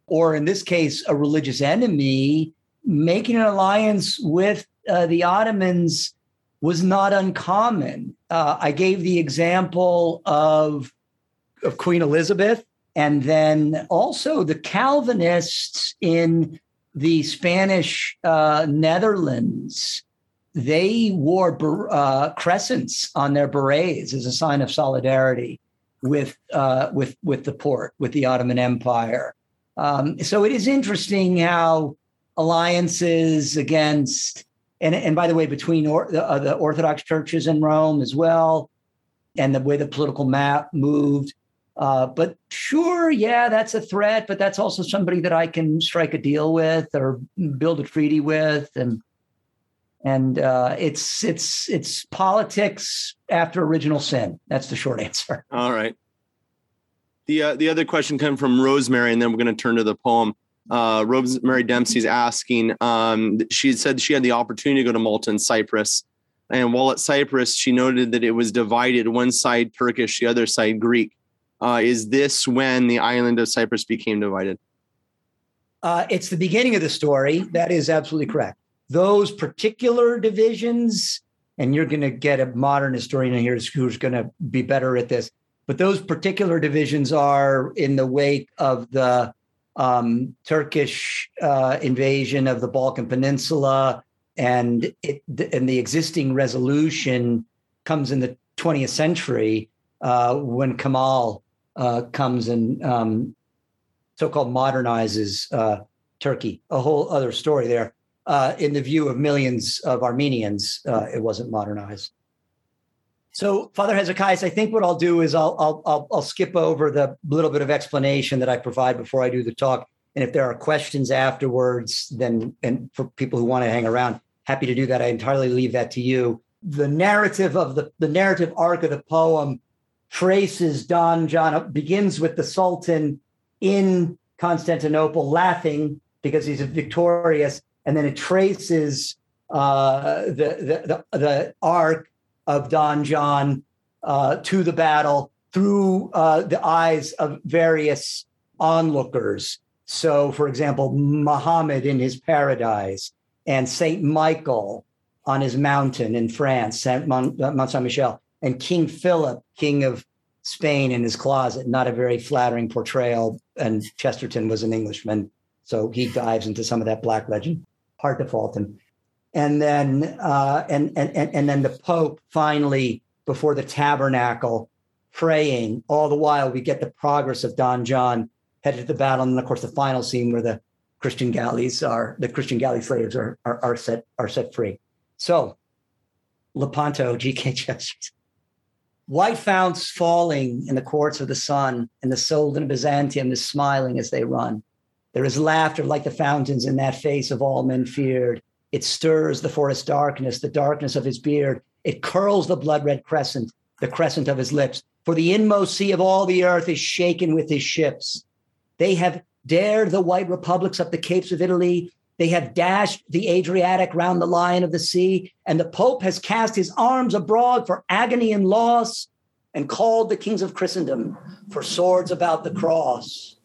or in this case, a religious enemy, making an alliance with uh, the Ottomans was not uncommon. Uh, I gave the example of, of Queen Elizabeth and then also the Calvinists in the Spanish uh, Netherlands, they wore uh, crescents on their berets as a sign of solidarity with uh, with with the Porte, with the Ottoman Empire. Um, so it is interesting how alliances against and and by the way, between or, the, uh, the Orthodox churches in Rome as well, and the way the political map moved uh, but sure, yeah, that's a threat, but that's also somebody that I can strike a deal with or build a treaty with, and and uh, it's it's it's politics after original sin. That's the short answer. All right. The uh, the other question came from Rosemary, and then we're going to turn to the poem. Uh, Rosemary Dempsey's asking. Um, she said she had the opportunity to go to Malta and Cyprus, and while at Cyprus, she noted that it was divided: one side Turkish, the other side Greek uh, is this when the island of Cyprus became divided? Uh, it's the beginning of the story. That is absolutely correct. Those particular divisions, and you're going to get a modern historian here who's going to be better at this, but those particular divisions are in the wake of the um, Turkish uh, invasion of the Balkan Peninsula, and it and the existing resolution comes in the 20th century uh, when Kemal uh, comes and um, so-called modernizes uh, Turkey. A whole other story there. Uh, in the view of millions of Armenians, uh, it wasn't modernized. So, Father Hezekiah, I think what I'll do is I'll, I'll I'll I'll skip over the little bit of explanation that I provide before I do the talk, and if there are questions afterwards, then and for people who want to hang around, happy to do that. I entirely leave that to you. The narrative of the the narrative arc of the poem traces Don John, begins with the Sultan in Constantinople laughing because he's victorious. And then it traces uh, the, the, the arc of Don John uh, to the battle through uh, the eyes of various onlookers. So, for example, Muhammad in his paradise and Saint Michael on his mountain in France, Saint Mont Saint Michel, and King Philip, king of Spain, in his closet. Not a very flattering portrayal. And Chesterton was an Englishman, so he dives into some of that black legend. Hard to fault him. And then, uh, and, and and and then the Pope finally before the tabernacle, praying. All the while, we get the progress of Don John headed to the battle, and then of course, the final scene where the Christian galleys are the Christian galley slaves are are, are set are set free. So, Lepanto, G.K. Chesterton. White founts falling in the courts of the sun, and the Soldan of Byzantium is smiling as they run. There is laughter like the fountains in that face of all men feared. It stirs the forest darkness, the darkness of his beard. It curls the blood red crescent, the crescent of his lips. For the inmost sea of all the earth is shaken with his ships. They have dared the white republics up the capes of Italy. They have dashed the Adriatic round the lion of the sea, and the Pope has cast his arms abroad for agony and loss and called the kings of Christendom for swords about the cross.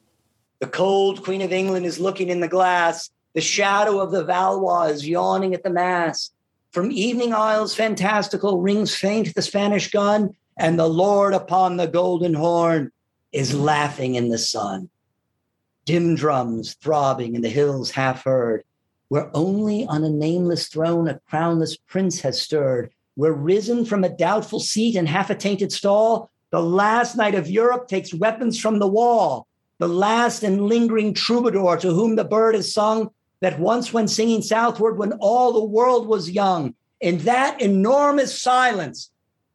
The cold Queen of England is looking in the glass. The shadow of the Valois is yawning at the mast. From evening isles fantastical rings faint the Spanish gun, and the Lord upon the golden horn is laughing in the sun dim drums throbbing in the hills half heard, where only on a nameless throne a crownless prince has stirred, where risen from a doubtful seat and half a tainted stall, the last knight of Europe takes weapons from the wall, the last and lingering troubadour to whom the bird is sung, that once when singing southward, when all the world was young, in that enormous silence,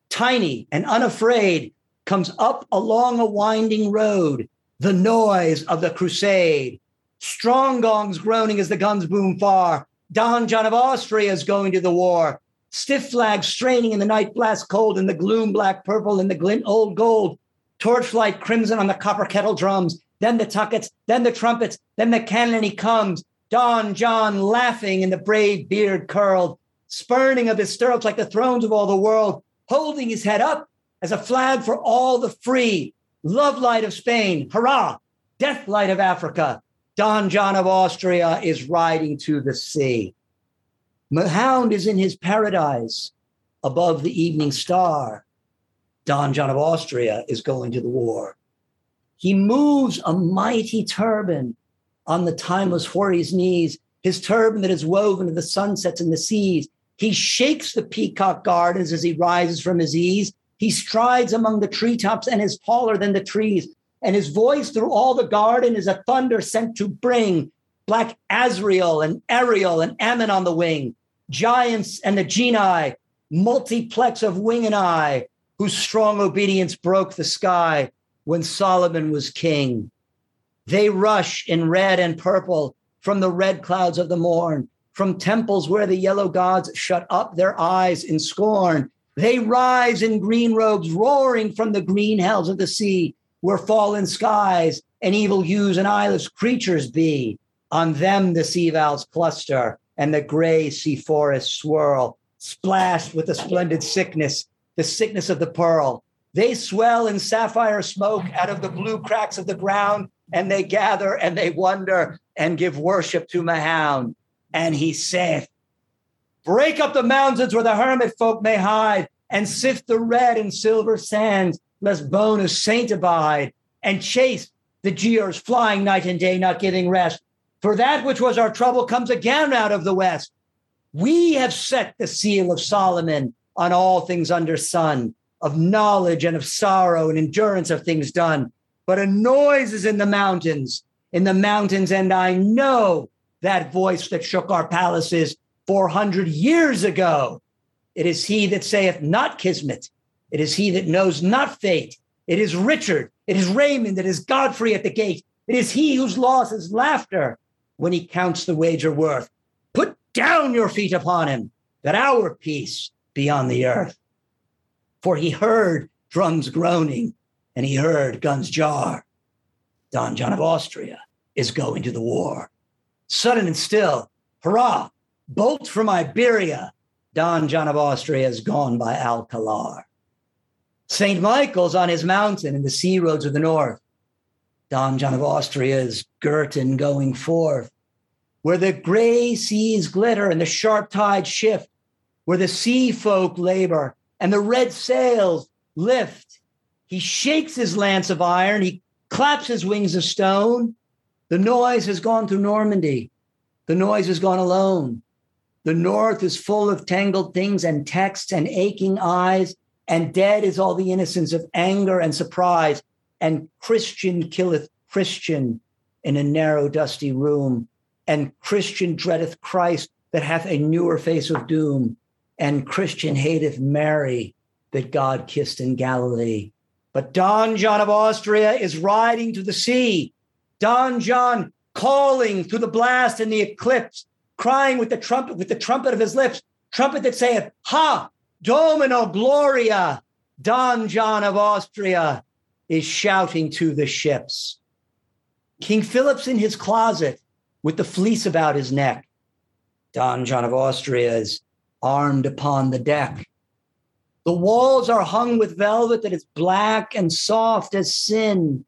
tiny and unafraid, comes up along a winding road, the noise of the crusade. Strong gongs groaning as the guns boom far. Don John of Austria is going to the war. Stiff flags straining in the night blast cold, in the gloom black purple, in the glint old gold. Torchlight crimson on the copper kettle drums. Then the tuckets, then the trumpets, then the cannon he comes. Don John laughing in the brave beard curled, spurning of his stirrups like the thrones of all the world, holding his head up as a flag for all the free love light of Spain, hurrah, death light of Africa. Don John of Austria is riding to the sea. Mahound is in his paradise above the evening star. Don John of Austria is going to the war. He moves a mighty turban on the timeless houri's knees, his turban that is woven of the sunsets and the seas. He shakes the peacock gardens as he rises from his ease. He strides among the treetops and is taller than the trees. And his voice through all the garden is a thunder sent to bring black Azrael and Ariel and Ammon on the wing, giants and the genii, multiplex of wing and eye, whose strong obedience broke the sky when Solomon was king. They rush in red and purple from the red clouds of the morn, from temples where the yellow gods shut up their eyes in scorn, they rise in green robes, roaring from the green hells of the sea, where fallen skies and evil hues and eyeless creatures be. On them the sea valves cluster, and the gray sea forests swirl, splashed with the splendid sickness, the sickness of the pearl. They swell in sapphire smoke out of the blue cracks of the ground, and they gather and they wonder and give worship to Mahound. And he saith, Break up the mountains where the hermit folk may hide, and sift the red and silver sands, lest bonus saint abide, and chase the Giaours flying night and day, not giving rest. For that which was our trouble comes again out of the west. We have set the seal of Solomon on all things under sun, of knowledge and of sorrow and endurance of things done. But a noise is in the mountains, in the mountains, and I know that voice that shook our palaces 400 years ago. It is he that saith not Kismet. It is he that knows not fate. It is Richard. It is Raymond. It is Godfrey at the gate. It is he whose loss is laughter when he counts the wager worth. Put down your feet upon him, that our peace be on the earth. For he heard drums groaning and he heard guns jar. Don John of Austria is going to the war. Sudden and still, hurrah, bolt from Iberia, Don John of Austria is gone by Alcalar. St. Michael's on his mountain in the sea roads of the north. Don John of Austria is Girton going forth, where the gray seas glitter and the sharp tides shift, where the sea folk labor and the red sails lift. He shakes his lance of iron, he claps his wings of stone. The noise has gone through Normandy. The noise has gone alone. The north is full of tangled things and texts and aching eyes, and dead is all the innocence of anger and surprise. And Christian killeth Christian in a narrow, dusty room, and Christian dreadeth Christ that hath a newer face of doom, and Christian hateth Mary that God kissed in Galilee. But Don John of Austria is riding to the sea. Don John calling through the blast and the eclipse, crying with the trumpet, with the trumpet of his lips, trumpet that saith, Ha, Domino Gloria. Don John of Austria is shouting to the ships. King Philip's in his closet with the fleece about his neck. Don John of Austria is armed upon the deck. The walls are hung with velvet that is black and soft as sin,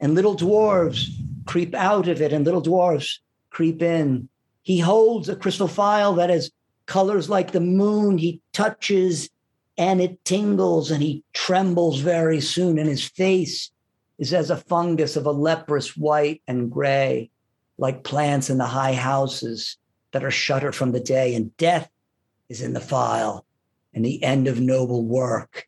and little dwarves creep out of it, and little dwarfs creep in. He holds a crystal phial that has colors like the moon. He touches and it tingles, and he trembles very soon, and his face is as a fungus of a leprous white and gray, like plants in the high houses that are shuttered from the day, and death is in the file and the end of noble work.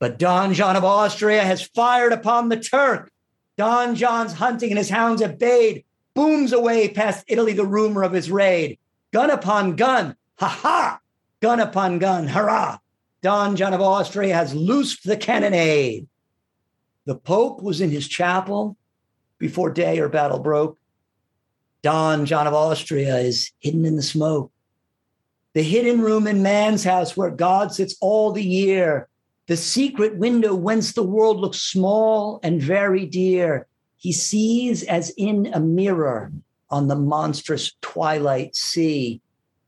But Don John of Austria has fired upon the Turk Don John's hunting and his hounds at bayed, booms away past Italy the rumor of his raid. Gun upon gun, ha ha! Gun upon gun, hurrah! Don John of Austria has loosed the cannonade. The Pope was in his chapel before day or battle broke. Don John of Austria is hidden in the smoke. The hidden room in man's house where God sits all the year the secret window whence the world looks small and very dear. He sees as in a mirror on the monstrous twilight sea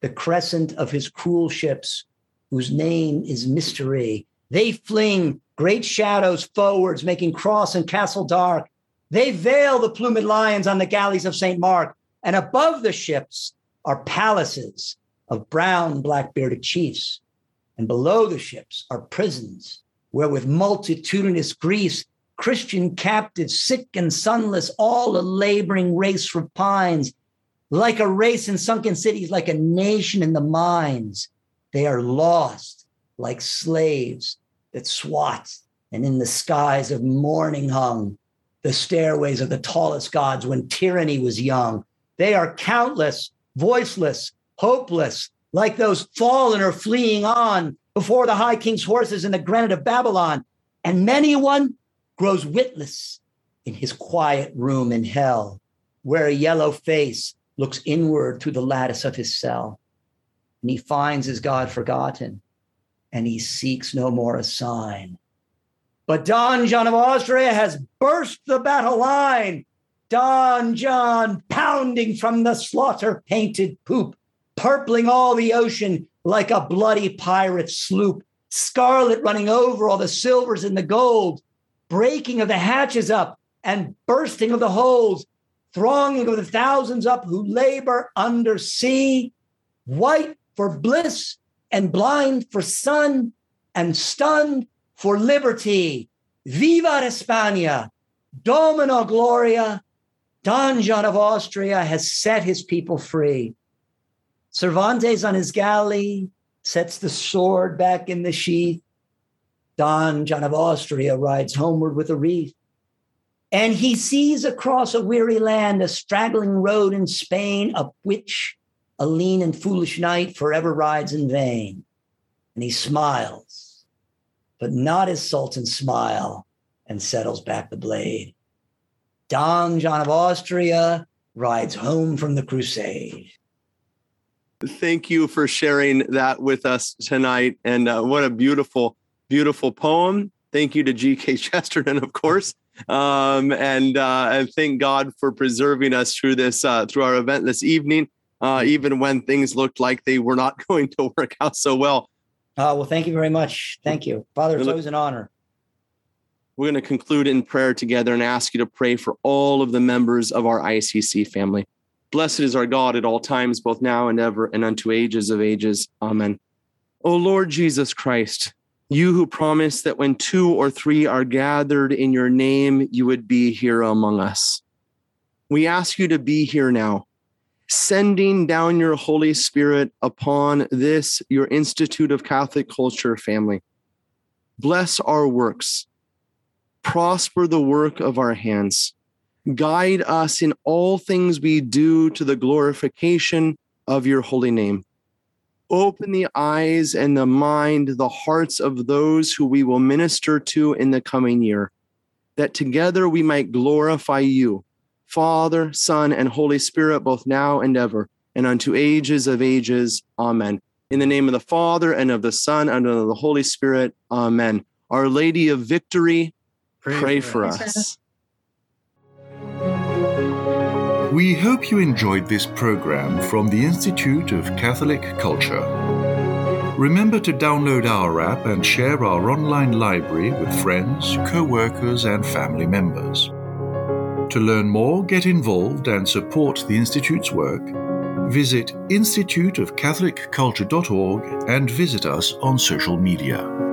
the crescent of his cruel ships, whose name is mystery. They fling great shadows forwards, making cross and castle dark. They veil the plumed lions on the galleys of St. Mark, and above the ships are palaces of brown, black bearded chiefs and below the ships are prisons where with multitudinous griefs Christian captives, sick and sunless, all a laboring race repines, like a race in sunken cities, like a nation in the mines. They are lost like slaves that swat and in the skies of morning hung the stairways of the tallest gods when tyranny was young. They are countless, voiceless, hopeless, like those fallen or fleeing on before the high king's horses in the granite of Babylon. And many one grows witless in his quiet room in hell, where a yellow face looks inward through the lattice of his cell. And he finds his God forgotten, and he seeks no more a sign. But Don John of Austria has burst the battle line. Don John pounding from the slaughter painted poop purpling all the ocean like a bloody pirate sloop, scarlet running over all the silvers and the gold, breaking of the hatches up and bursting of the holes, thronging of the thousands up who labor under sea, white for bliss and blind for sun and stunned for liberty. Viva España! Domino Gloria! Don John of Austria has set his people free. Cervantes on his galley sets the sword back in the sheath. Don John of Austria rides homeward with a wreath. And he sees across a weary land a straggling road in Spain, up which a lean and foolish knight forever rides in vain. And he smiles, but not his sultan smile, and settles back the blade. Don John of Austria rides home from the crusade. Thank you for sharing that with us tonight. And uh, what a beautiful, beautiful poem. Thank you to G.K. Chesterton, of course. Um, and, uh, and thank God for preserving us through this, uh, through our event this evening. uh, even when things looked like they were not going to work out so well. Uh, well, thank you very much. Thank you, Father. It's always an honor. We're going to conclude in prayer together and ask you to pray for all of the members of our ICC family. Blessed is our God at all times, both now and ever, and unto ages of ages. Amen. O Lord Jesus Christ, you who promised that when two or three are gathered in your name, you would be here among us. We ask you to be here now, sending down your Holy Spirit upon this, your Institute of Catholic Culture family. Bless our works, prosper the work of our hands Guide us in all things we do to the glorification of your holy name. Open the eyes and the mind, the hearts of those who we will minister to in the coming year, that together we might glorify you, Father, Son, and Holy Spirit, both now and ever, and unto ages of ages. Amen. In the name of the Father, and of the Son, and of the Holy Spirit. Amen. Our Lady of Victory, pray, pray for, us. us. We hope you enjoyed this program from the Institute of Catholic Culture. Remember to download our app and share our online library with friends, co workers, and family members. To learn more, get involved, and support the Institute's work, visit instituteofcatholicculture.org and visit us on social media.